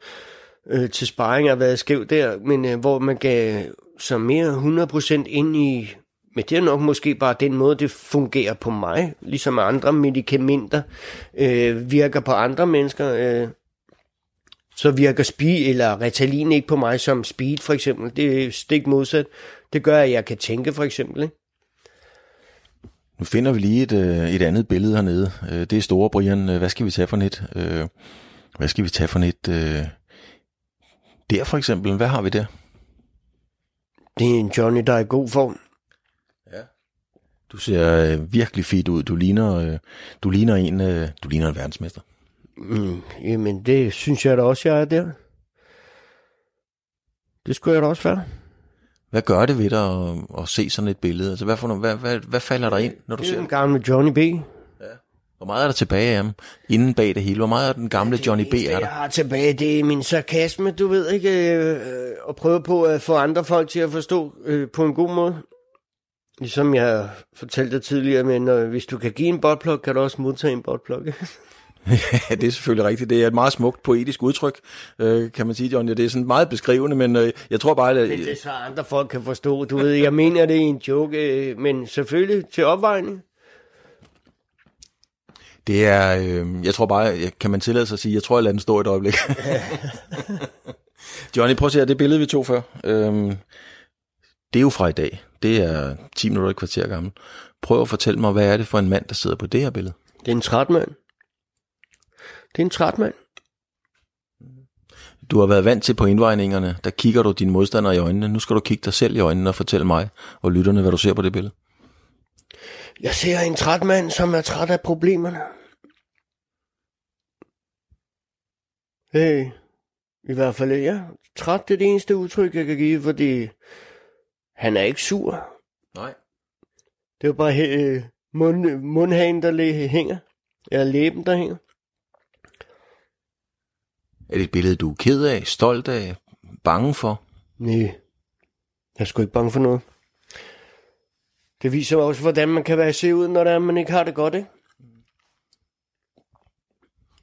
øh, til sparring har været skævt der, men øh, hvor man gav så mere 100% ind i, men det er nok måske bare den måde, det fungerer på mig, ligesom andre medicamenter øh, virker på andre mennesker. Øh, så virker speed eller Ritalin ikke på mig som speed for eksempel. Det er stik modsat. Det gør, at jeg kan tænke for eksempel. Ikke? Nu finder vi lige et, øh, et andet billede hernede. Øh, Det er store, Brian. Øh, Hvad skal vi tage for net? Hvad skal vi tage for net? Der for eksempel. Hvad har vi der? Det er en Johnny, der er i god form. Du ser øh, virkelig fit ud. Du ligner, øh, du ligner en, øh, du ligner en verdensmester. Mm, jamen, det synes jeg da også, jeg er der. Det skulle jeg da også være. Hvad gør det ved dig at, at se sådan et billede? Altså, hvad, for, noget- hvad, hvad, hvad falder der ind, når du Det er ser den det? gamle Johnny B. Hvor meget er der tilbage af ham? Inden bag det hele. Hvor meget af den gamle Johnny B Det er jeg der? har tilbage, det er min sarkasme, du ved ikke, øh, at prøve på at få andre folk til at forstå øh, på en god måde. Ligesom jeg fortalte dig tidligere, men øh, hvis du kan give en botplug, kan du også modtage en botplug. Ja, det er selvfølgelig rigtigt. Det er et meget smukt poetisk udtryk, øh, kan man sige, Johnny. Det er sådan meget beskrivende, men øh, jeg tror bare, at... Men det er så andre folk kan forstå. Du ved, jeg mener det er en joke, øh, men selvfølgelig til opvejning. Det er, øh, jeg tror bare, kan man tillade sig at sige, jeg tror, jeg lader den stå et øjeblik. Johnny, prøv at se her, det billede, vi tog før. Øh, det er jo fra i dag. Det er 10 minutter et kvarter gammel. Prøv at fortælle mig, hvad er det for en mand, der sidder på det her billede? Det er en træt mand. Det er en træt mand. Du har været vant til på indvejningerne, der kigger du dine modstandere i øjnene. Nu skal du kigge dig selv i øjnene og fortælle mig og lytterne, hvad du ser på det billede. Jeg ser en træt mand, som er træt af problemerne. Hey, i hvert fald, ja. Træt det er det eneste udtryk, jeg kan give, fordi han er ikke sur. Nej. Det er bare øh, mund, mundhagen, der læ- hænger. Eller læben, der hænger. Er det et billede, du er ked af, stolt af, bange for? Nej, jeg er sgu ikke bange for noget. Det viser også, hvordan man kan være se ud, når det er, man ikke har det godt, ikke?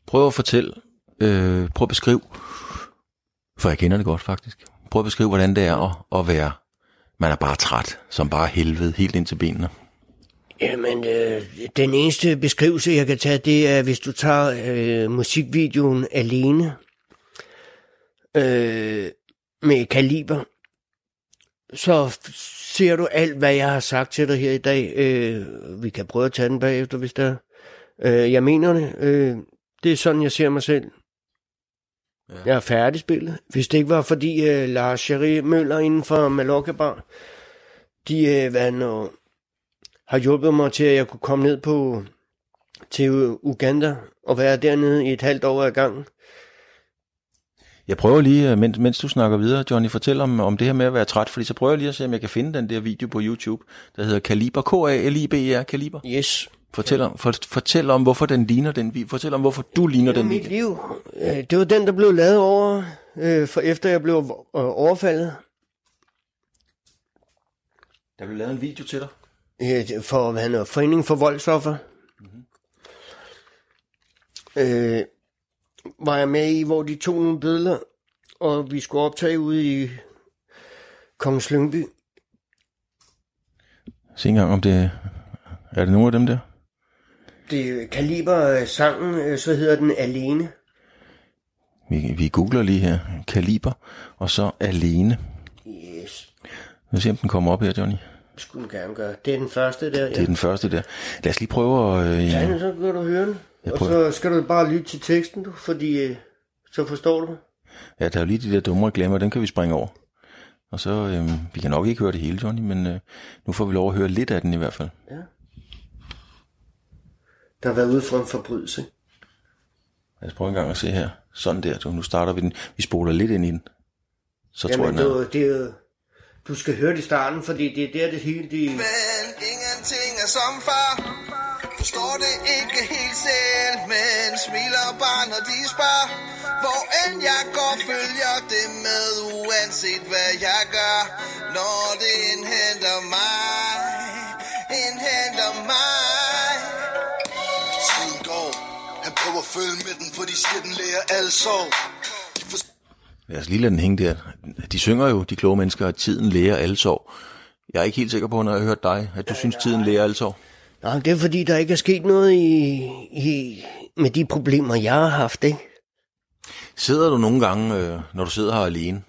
Prøv at fortælle, øh, prøv at beskrive, for jeg kender det godt faktisk. Prøv at beskrive, hvordan det er at, at være, man er bare træt, som bare helvede, helt ind til benene. Jamen, øh, den eneste beskrivelse, jeg kan tage, det er, hvis du tager øh, musikvideoen alene øh, med kaliber, så ser du alt, hvad jeg har sagt til dig her i dag. Øh, vi kan prøve at tage den bagefter, hvis der er. øh, Jeg mener det. Øh, det er sådan, jeg ser mig selv. Ja. Jeg er færdig spillet. Hvis det ikke var fordi øh, Lars Cherie Møller inden for Mallorca Bar, de øh, hvad nu, har hjulpet mig til, at jeg kunne komme ned på til Uganda og være dernede i et halvt år ad gangen. Jeg prøver lige, øh, mens, mens du snakker videre, Johnny, fortæl om, om det her med at være træt, fordi så prøver jeg lige at se, om jeg kan finde den der video på YouTube, der hedder Kaliber, K-A-L-I-B-E-R, Kaliber. Yes. Fortæl om, for, fortæl om, hvorfor den ligner den video. Fortæl om, hvorfor du ligner den Mit video. liv, øh, det var den, der blev lavet over, øh, for efter jeg blev øh, overfaldet. Der blev lavet en video til dig. øh, for hvad han er, Foreningen for Voldsoffer. Mm-hmm. Øh, var jeg med i, hvor de tog nogle billeder, og vi skulle optage ude i Kongens Lyngby. Se engang, om det er det nogle af dem der. Det er kaliber øh, sangen, øh, så hedder den Alene. Vi, vi googler lige her. Kaliber, og så Alene. Yes, Nu se, om den kommer op her, Johnny. det skulle den gerne gøre. Det er den første der. Det er den første der. Lad os lige prøve at... Øh, Ja, ja. så kan du høre den. Jeg Og prøver. så skal du bare lytte til teksten, du, fordi øh, så forstår du. ja, der er jo lige de der dumme reklamer, dem kan vi springe over. Og så, øh, vi kan nok ikke høre det hele, Johnny, men øh, nu får vi lov at høre lidt af den i hvert fald. Der har været ude for en forbrydelse. Lad os prøve en gang at se her. Sådan der, du. Nu starter vi den. Vi spoler lidt ind i den. Så tror jeg, Jamen, den er. det, er- det, er du skal høre det i starten, fordi det er der, det hele... Det, Men ingenting er som far Forstår det ikke helt selv Men smiler bare når de spørger Hvor end jeg går følger det med Uanset hvad jeg gør Når det indhenter mig følge med den For de siger den lærer alle sorg forstår Lad os lige lade den hænge der. De synger jo, de kloge mennesker, at tiden lærer alle sorg. Jeg er ikke helt sikker på, når jeg har hørt dig, at du synes, tiden lærer alle sorg. nej, det er fordi, der ikke er sket noget i, i, med de problemer, jeg har haft, ikke? Sidder du nogle gange, øh, når du sidder her alene,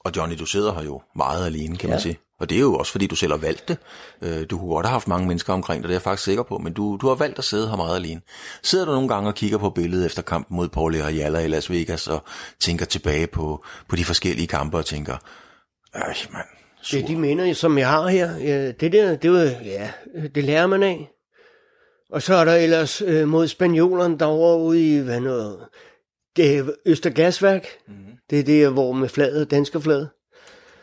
og Johnny, du sidder her jo meget alene, kan ja. man Ja. sige. Og det er jo også, fordi du selv har valgt det. Øh, du kunne godt have haft mange mennesker omkring dig, det er jeg faktisk sikker på, men du, du har valgt at sidde her meget alene. Sidder du nogle gange og kigger på billedet efter kampen mod Paul Jalla i Las Vegas, og tænker tilbage på, på de forskellige kampe, og tænker, øj mand, Det er de minder, som jeg har her. Det der, det, var, ja, det lærer man af. Og så er der ellers øh, mod spanjolerne derovre ude i, hvad noget, det er Østergasværk. Mm-hmm. Det er det, hvor med flaget, danske flaget.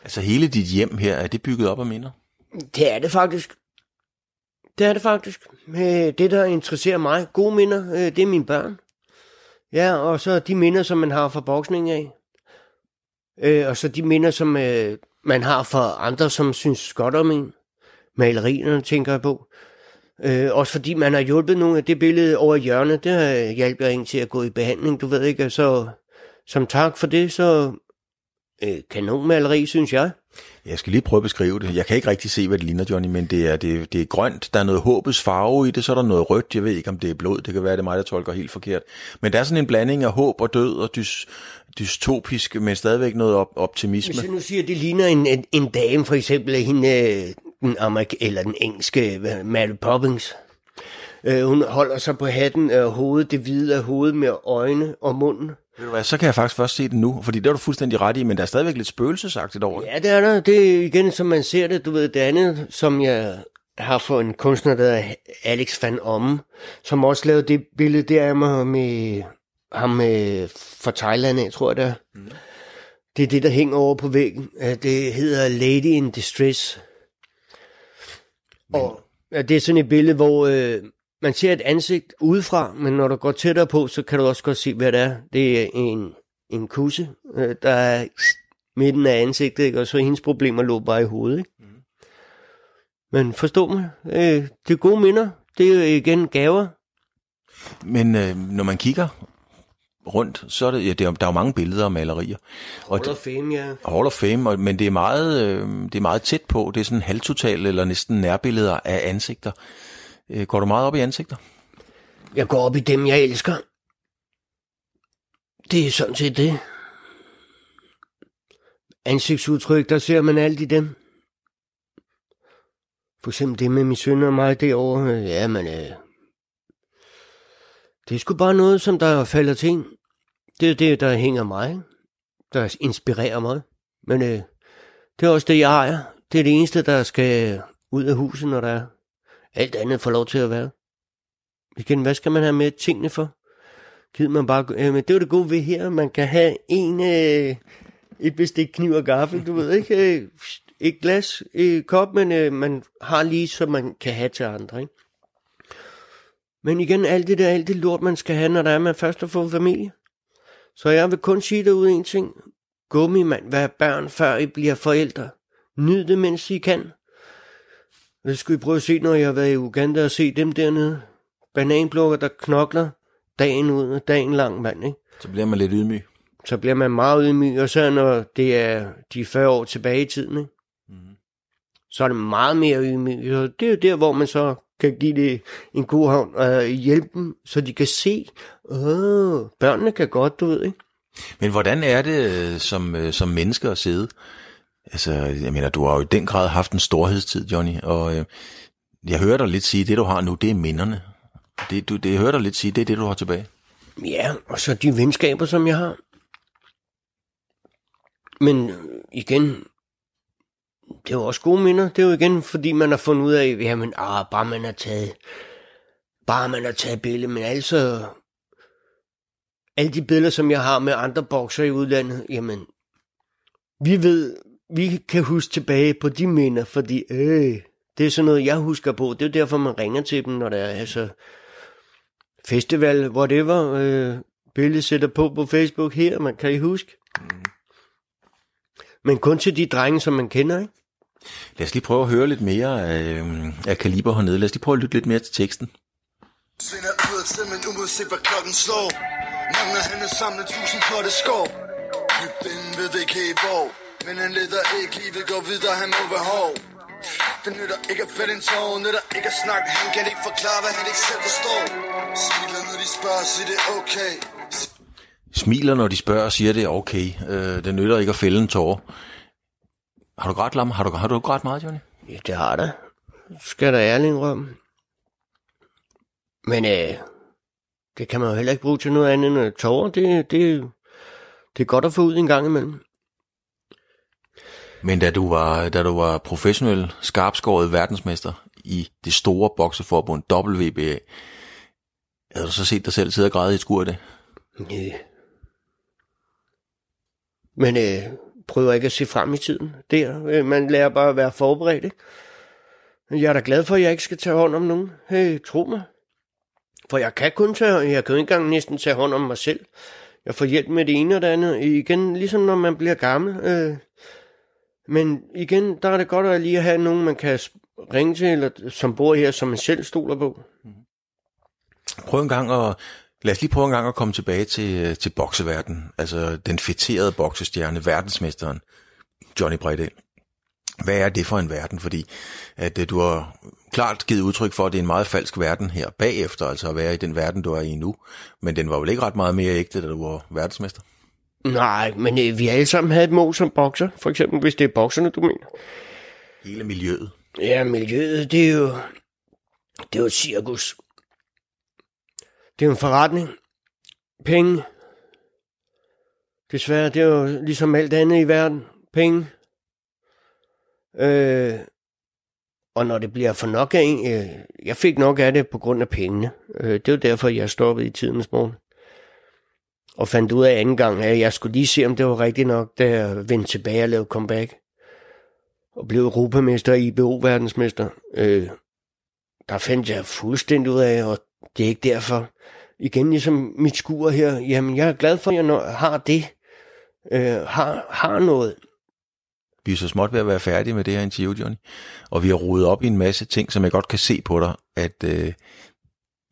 Altså hele dit hjem her, er det bygget op af minder? Det er det faktisk. Det er det faktisk. Øh, det, der interesserer mig, gode minder, øh, det er mine børn. Ja, og så de minder, som man har fra boksning af. Øh, og så de minder, som man har fra andre, som synes godt om en. Malerierne, tænker jeg på. Øh, også fordi man har hjulpet nogle af det billede over hjørnet, det har hjulpet en til at gå i behandling, du ved ikke. Så som tak for det, så øh, kanonmaleri, synes jeg. Jeg skal lige prøve at beskrive det. Jeg kan ikke rigtig se, hvad det ligner, Johnny, men det er, det, det er grønt. Der er noget håbets farve i det, så er der noget rødt. Jeg ved ikke, om det er blod. Det kan være, det er mig, der tolker helt forkert. Men der er sådan en blanding af håb og død og dys, dystopisk, men stadigvæk noget op, optimisme. Hvis jeg nu siger, at det ligner en, en, en dame, for eksempel hende, øh, den, amerik- eller den engelske Mary Poppins. Øh, hun holder sig på hatten af hovedet, det hvide af hovedet med øjne og munden. Ved du hvad, så kan jeg faktisk først se det nu, fordi det er du fuldstændig ret i, men der er stadigvæk lidt spøgelsesagtigt over det. Ja, det er der. Det er igen, som man ser det. Du ved, det andet, som jeg har for en kunstner, der er Alex van Omme, som også lavede det billede, det er med, med ham med, fra Thailand, jeg tror jeg det er. Mm. Det er det, der hænger over på væggen. Øh, Det hedder Lady in Distress. Men... Og ja, det er sådan et billede, hvor øh, man ser et ansigt udefra, men når du går tættere på, så kan du også godt se, hvad det er. Det er en, en kusse, øh, der er midten af ansigtet, ikke? og så hendes problemer lå bare i hovedet. Ikke? Mm. Men forstå mig, øh, det er gode minder. Det er jo igen gaver. Men øh, når man kigger rundt, så er det, ja, det er, der er jo mange billeder og malerier. Og Hall of Fame, ja. Hall of Fame, og, men det er, meget, øh, det er meget tæt på. Det er sådan halvtotal eller næsten nærbilleder af ansigter. Øh, går du meget op i ansigter? Jeg går op i dem, jeg elsker. Det er sådan set det. Ansigtsudtryk, der ser man alt i dem. For eksempel det med min søn og mig derovre. Ja, men øh, det er sgu bare noget, som der falder til en. Det er det, der hænger mig. Der inspirerer mig. Men øh, det er også det, jeg ejer. Det er det eneste, der skal ud af huset, når der er. Alt andet får lov til at være. Igen, hvad skal man have med tingene for? Gider man bare, øh, men det er jo det gode ved her, man kan have en, øh, et bestik kniv og gaffel, du ved ikke, øh, et glas, et kop, men øh, man har lige, så man kan have til andre, ikke? Men igen, alt det der, alt det lort, man skal have, når der er, man først har fået familie. Så jeg vil kun sige derude en ting. Gummi, mand, vær børn, før I bliver forældre. Nyd det, mens I kan. Skulle I prøve at se, når jeg har været i Uganda og se dem dernede. Bananplukker, der knokler dagen ud og dagen lang, mand, ikke? Så bliver man lidt ydmyg. Så bliver man meget ydmyg, og så når det er de 40 år tilbage i tiden, ikke? Mm-hmm. så er det meget mere ydmyg. Og det er jo der, hvor man så kan give det en god hånd og hjælpe dem, så de kan se, åh, børnene kan godt, du ved, ikke? Men hvordan er det øh, som, øh, som menneske at sidde? Altså, jeg mener, du har jo i den grad haft en storhedstid, Johnny, og øh, jeg hører dig lidt sige, det du har nu, det er minderne. Det, du, det jeg hører dig lidt sige, det er det, du har tilbage. Ja, og så de venskaber, som jeg har. Men øh, igen, det er jo også gode minder. Det er jo igen, fordi man har fundet ud af, jamen, ah, bare man har taget, bare man har taget billeder, men altså, alle de billeder, som jeg har med andre bokser i udlandet, jamen, vi ved, vi kan huske tilbage på de minder, fordi øh, det er sådan noget, jeg husker på. Det er derfor, man ringer til dem, når der er altså, festival, whatever, øh, billede sætter på på Facebook her, man kan I huske. Mm. Men kun til de drenge, som man kender, ikke? Lad os lige prøve at høre lidt mere af, øh, af Kaliber hernede. Lad os lige prøve at lytte lidt mere til teksten. Svinder ud af stemmen, uanset hvad klokken slår Mange af hende samlet tusind det skår Dybt inden ved helt hvor Men han leder ikke, livet går videre, han må være hård Det nytter ikke at fælde en tår, nytter ikke at snakke Han kan ikke forklare, hvad han ikke selv forstår Smiler når de spørger, siger det er okay Smiler, når de spørger siger, det er okay. Øh, det nytter ikke at fælde en tårer. Har du grædt, Lam? Har du, har du grædt meget, Johnny? Ja, det har der. Skal der ærlig indrømme. Men øh, det kan man jo heller ikke bruge til noget andet end tårer. Det, det, det er godt at få ud en gang imellem. Men da du var, da du var professionel, skarpskåret verdensmester i det store bokseforbund WBA, havde du så set dig selv sidde og græde i et skur af det? Nej. Men øh, prøver ikke at se frem i tiden. Der, øh, man lærer bare at være forberedt. Ikke? Jeg er da glad for, at jeg ikke skal tage hånd om nogen. Hey, tro mig. For jeg kan kun tage, jeg kan ikke engang næsten tage hånd om mig selv. Jeg får hjælp med det ene og det andet. Igen, ligesom når man bliver gammel. Øh. Men igen, der er det godt at lige have nogen, man kan ringe til, eller som bor her, som man selv stoler på. Mm-hmm. Prøv en gang at, lad os lige prøve en gang at komme tilbage til, øh, til bokseverdenen. Altså den fætterede boksestjerne, verdensmesteren, Johnny Bredal. Hvad er det for en verden? Fordi at øh, du har klart givet udtryk for, at det er en meget falsk verden her bagefter, altså at være i den verden, du er i nu. Men den var vel ikke ret meget mere ægte, da du var verdensmester? Nej, men øh, vi alle sammen havde et mål som bokser, for eksempel hvis det er bokserne, du mener. Hele miljøet. Ja, miljøet, det er jo, det er jo et cirkus. Det er jo en forretning. Penge. Desværre, det er jo ligesom alt andet i verden. Penge. Øh, og når det bliver for nok af en, øh, jeg fik nok af det på grund af pengene. Øh, det var derfor, jeg stoppede i tidens morgen. Og fandt ud af anden gang, at jeg skulle lige se, om det var rigtigt nok, da jeg vendte tilbage og lavede comeback. Og blev europamester i IBO-verdensmester. Øh, der fandt jeg fuldstændig ud af, og det er ikke derfor. Igen, ligesom mit skur her, jamen jeg er glad for, at jeg har det. Øh, har, har noget. Vi er så småt ved at være færdige med det her interview, Johnny. Og vi har rodet op i en masse ting, som jeg godt kan se på dig, at øh,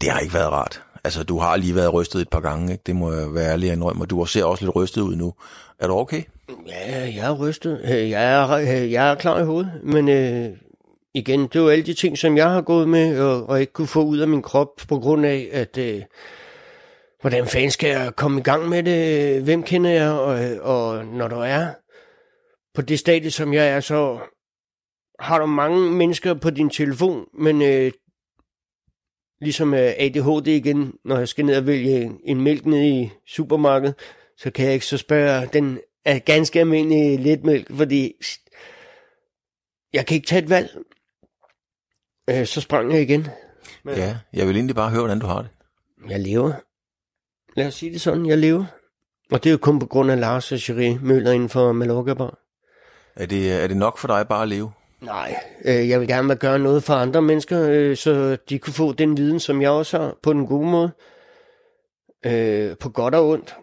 det har ikke været rart. Altså, du har lige været rystet et par gange, ikke? det må jeg være ærlig indrømme, og du ser også lidt rystet ud nu. Er du okay? Ja, jeg er rystet. Øh, jeg er, øh, jeg er klar i hovedet, men øh, igen, det er jo alle de ting, som jeg har gået med, og, og ikke kunne få ud af min krop, på grund af, at øh, hvordan fanden skal jeg komme i gang med det? Hvem kender jeg? Og, og når du er på det stadie, som jeg er, så har du mange mennesker på din telefon, men øh, ligesom øh, ADHD igen, når jeg skal ned og vælge en mælk ned i supermarkedet, så kan jeg ikke så spørge, den er ganske almindelig letmælk, fordi jeg kan ikke tage et valg. Øh, så sprang jeg igen. Men, ja, jeg vil egentlig bare høre, hvordan du har det. Jeg lever. Lad os sige det sådan, jeg lever. Og det er jo kun på grund af Lars og Cherie Møller inden for Mallorca Bar. Er det, er det nok for dig bare at leve? Nej, øh, jeg vil gerne gøre noget for andre mennesker, øh, så de kunne få den viden, som jeg også har, på den gode måde. Øh, på godt og ondt.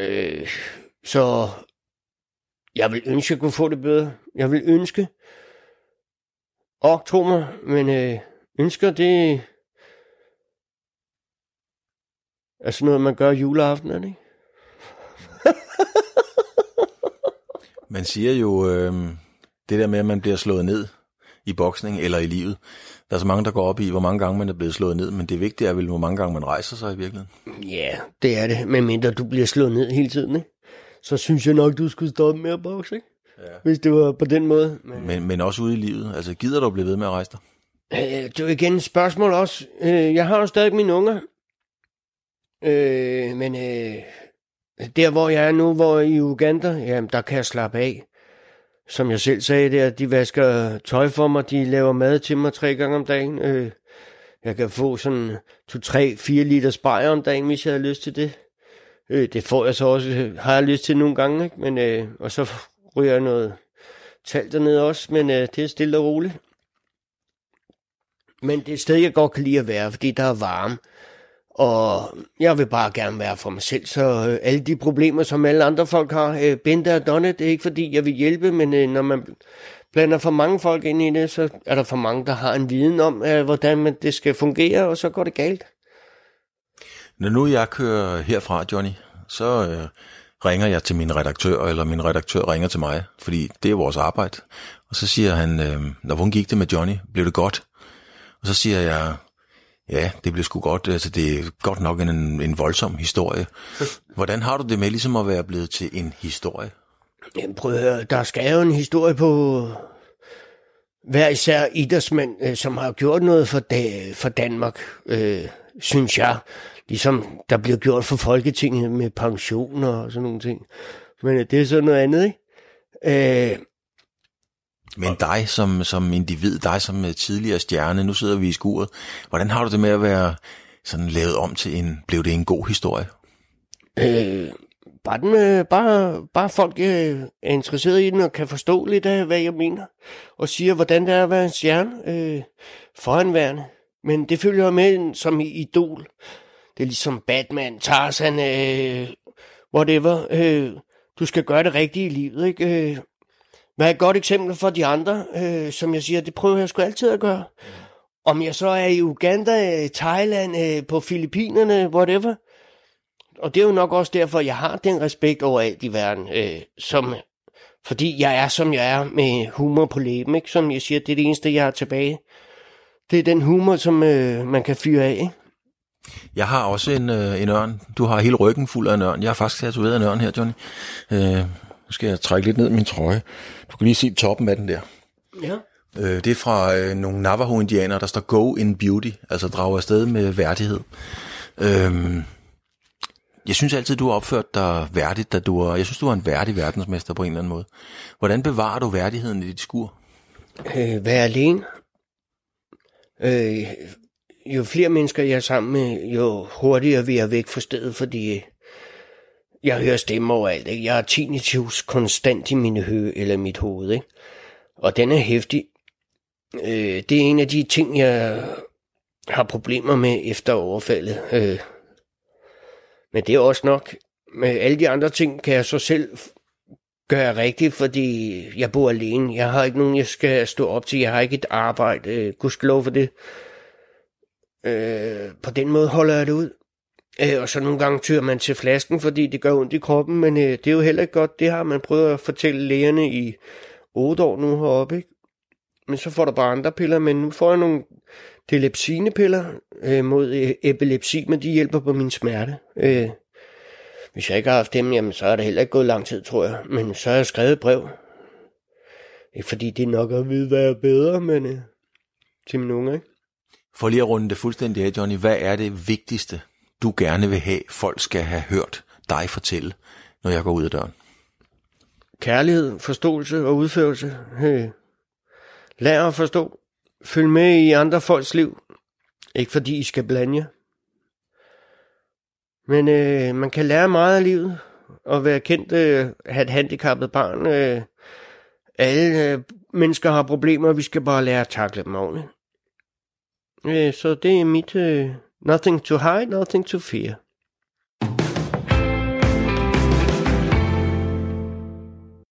Øh, så jeg vil ønske, at jeg kunne få det bedre. Jeg vil ønske. Og tro mig, men øh, ønsker det er sådan noget, man gør juleaften, er det ikke? Man siger jo øh, det der med, at man bliver slået ned i boksning eller i livet. Der er så mange, der går op i, hvor mange gange man er blevet slået ned, men det vigtige er vel, hvor mange gange man rejser sig i virkeligheden. Ja, det er det. Men mindre du bliver slået ned hele tiden, ikke? Så synes jeg nok, du skulle stoppe med at bokse, ikke? Ja. Hvis det var på den måde. Men, men, men også ude i livet. Altså, gider du at blive ved med at rejse dig? Øh, det er igen et spørgsmål også. Øh, jeg har jo stadig mine unger. Øh, men øh, der, hvor jeg er nu, hvor i Uganda, jamen, der kan jeg slappe af. Som jeg selv sagde der, de vasker tøj for mig, de laver mad til mig tre gange om dagen. Øh, jeg kan få sådan 2-3-4 liter spejer om dagen, hvis jeg har lyst til det. Øh, det får jeg så også, har jeg lyst til nogle gange, ikke? Men, øh, og så ryger jeg noget talt dernede også, men øh, det er stille og roligt. Men det er et sted, jeg godt kan lide at være, fordi der er varme. Og jeg vil bare gerne være for mig selv, så øh, alle de problemer, som alle andre folk har, øh, Bente og Donne, det er ikke fordi, jeg vil hjælpe, men øh, når man blander for mange folk ind i det, så er der for mange, der har en viden om, øh, hvordan det skal fungere, og så går det galt. Når nu jeg kører herfra, Johnny, så øh, ringer jeg til min redaktør, eller min redaktør ringer til mig, fordi det er vores arbejde. Og så siger han, øh, når hvordan gik det med Johnny? Blev det godt? Og så siger jeg, ja, det blev sgu godt. Altså, det er godt nok en, en voldsom historie. Hvordan har du det med ligesom at være blevet til en historie? Jamen, prøv at høre, der skal jo en historie på hver især idrætsmænd, øh, som har gjort noget for, da, for Danmark, øh, synes jeg. Ligesom der bliver gjort for Folketinget med pensioner og sådan nogle ting. Men øh, det er så noget andet, ikke? Øh, Men dig som, som individ, dig som øh, tidligere stjerne, nu sidder vi i skuret. Hvordan har du det med at være sådan lavet om til en, blev det en god historie? Øh, bare, den, øh, bare, bare folk øh, er interesseret i den og kan forstå lidt af, hvad jeg mener. Og siger, hvordan det er at være en stjerne øh, foranværende. Men det følger med som i idol. Det er ligesom Batman, Tarzan, øh, whatever. Øh, du skal gøre det rigtige i livet, ikke? Øh, være er et godt eksempel for de andre? Øh, som jeg siger, det prøver jeg sgu altid at gøre. Om jeg så er i Uganda, øh, Thailand, øh, på Filippinerne, whatever. Og det er jo nok også derfor, jeg har den respekt overalt i verden. Øh, som, fordi jeg er, som jeg er, med humor på læben. Ikke? Som jeg siger, det er det eneste, jeg har tilbage. Det er den humor, som øh, man kan fyre af. Ikke? Jeg har også en, øh, en ørn. Du har hele ryggen fuld af en ørn. Jeg har faktisk tatoveret en ørn her, Johnny. Øh, nu skal jeg trække lidt ned min trøje. Du kan lige se toppen af den der. Ja. Øh, det er fra øh, nogle Navajo-indianere, der står Go in Beauty, altså drager afsted med værdighed. Øh, jeg synes altid, du har opført dig værdigt, da du er, jeg synes, du er en værdig verdensmester på en eller anden måde. Hvordan bevarer du værdigheden i dit skur? øh, være alene. Øh, jo flere mennesker jeg er sammen med, jo hurtigere vil jeg væk fra stedet, fordi jeg hører stemmer overalt. Ikke? Jeg har tinnitus konstant i mine hø eller mit hoved, ikke? og den er hæftig. Øh, det er en af de ting, jeg har problemer med efter overfaldet. Øh, men det er også nok. Med alle de andre ting kan jeg så selv gøre rigtigt, fordi jeg bor alene. Jeg har ikke nogen, jeg skal stå op til. Jeg har ikke et arbejde. Øh, Gudskelov for det. Øh, på den måde holder jeg det ud. Øh, og så nogle gange tyrer man til flasken, fordi det gør ondt i kroppen, men øh, det er jo heller ikke godt. Det har man prøvet at fortælle lægerne i 8 år nu heroppe, ikke? Men så får du bare andre piller, men nu får jeg nogle delepsinepiller øh, mod øh, epilepsi, men de hjælper på min smerte. Øh, hvis jeg ikke har haft dem, jamen, så er det heller ikke gået lang tid, tror jeg. Men så har jeg skrevet et brev. Ikke fordi det er nok at vide, hvad er bedre, men øh, til mine unge, ikke? For lige at runde det fuldstændig af, Johnny, hvad er det vigtigste, du gerne vil have, folk skal have hørt dig fortælle, når jeg går ud af døren? Kærlighed, forståelse og udførelse. Øh, lær at forstå. Følg med i andre folks liv. Ikke fordi I skal blande jer. Men øh, man kan lære meget af livet, og være kendt, øh, have et handicappet barn. Øh, alle øh, mennesker har problemer, vi skal bare lære at takle dem ordentligt. Øh, så det er mit øh, nothing to hide, nothing to fear.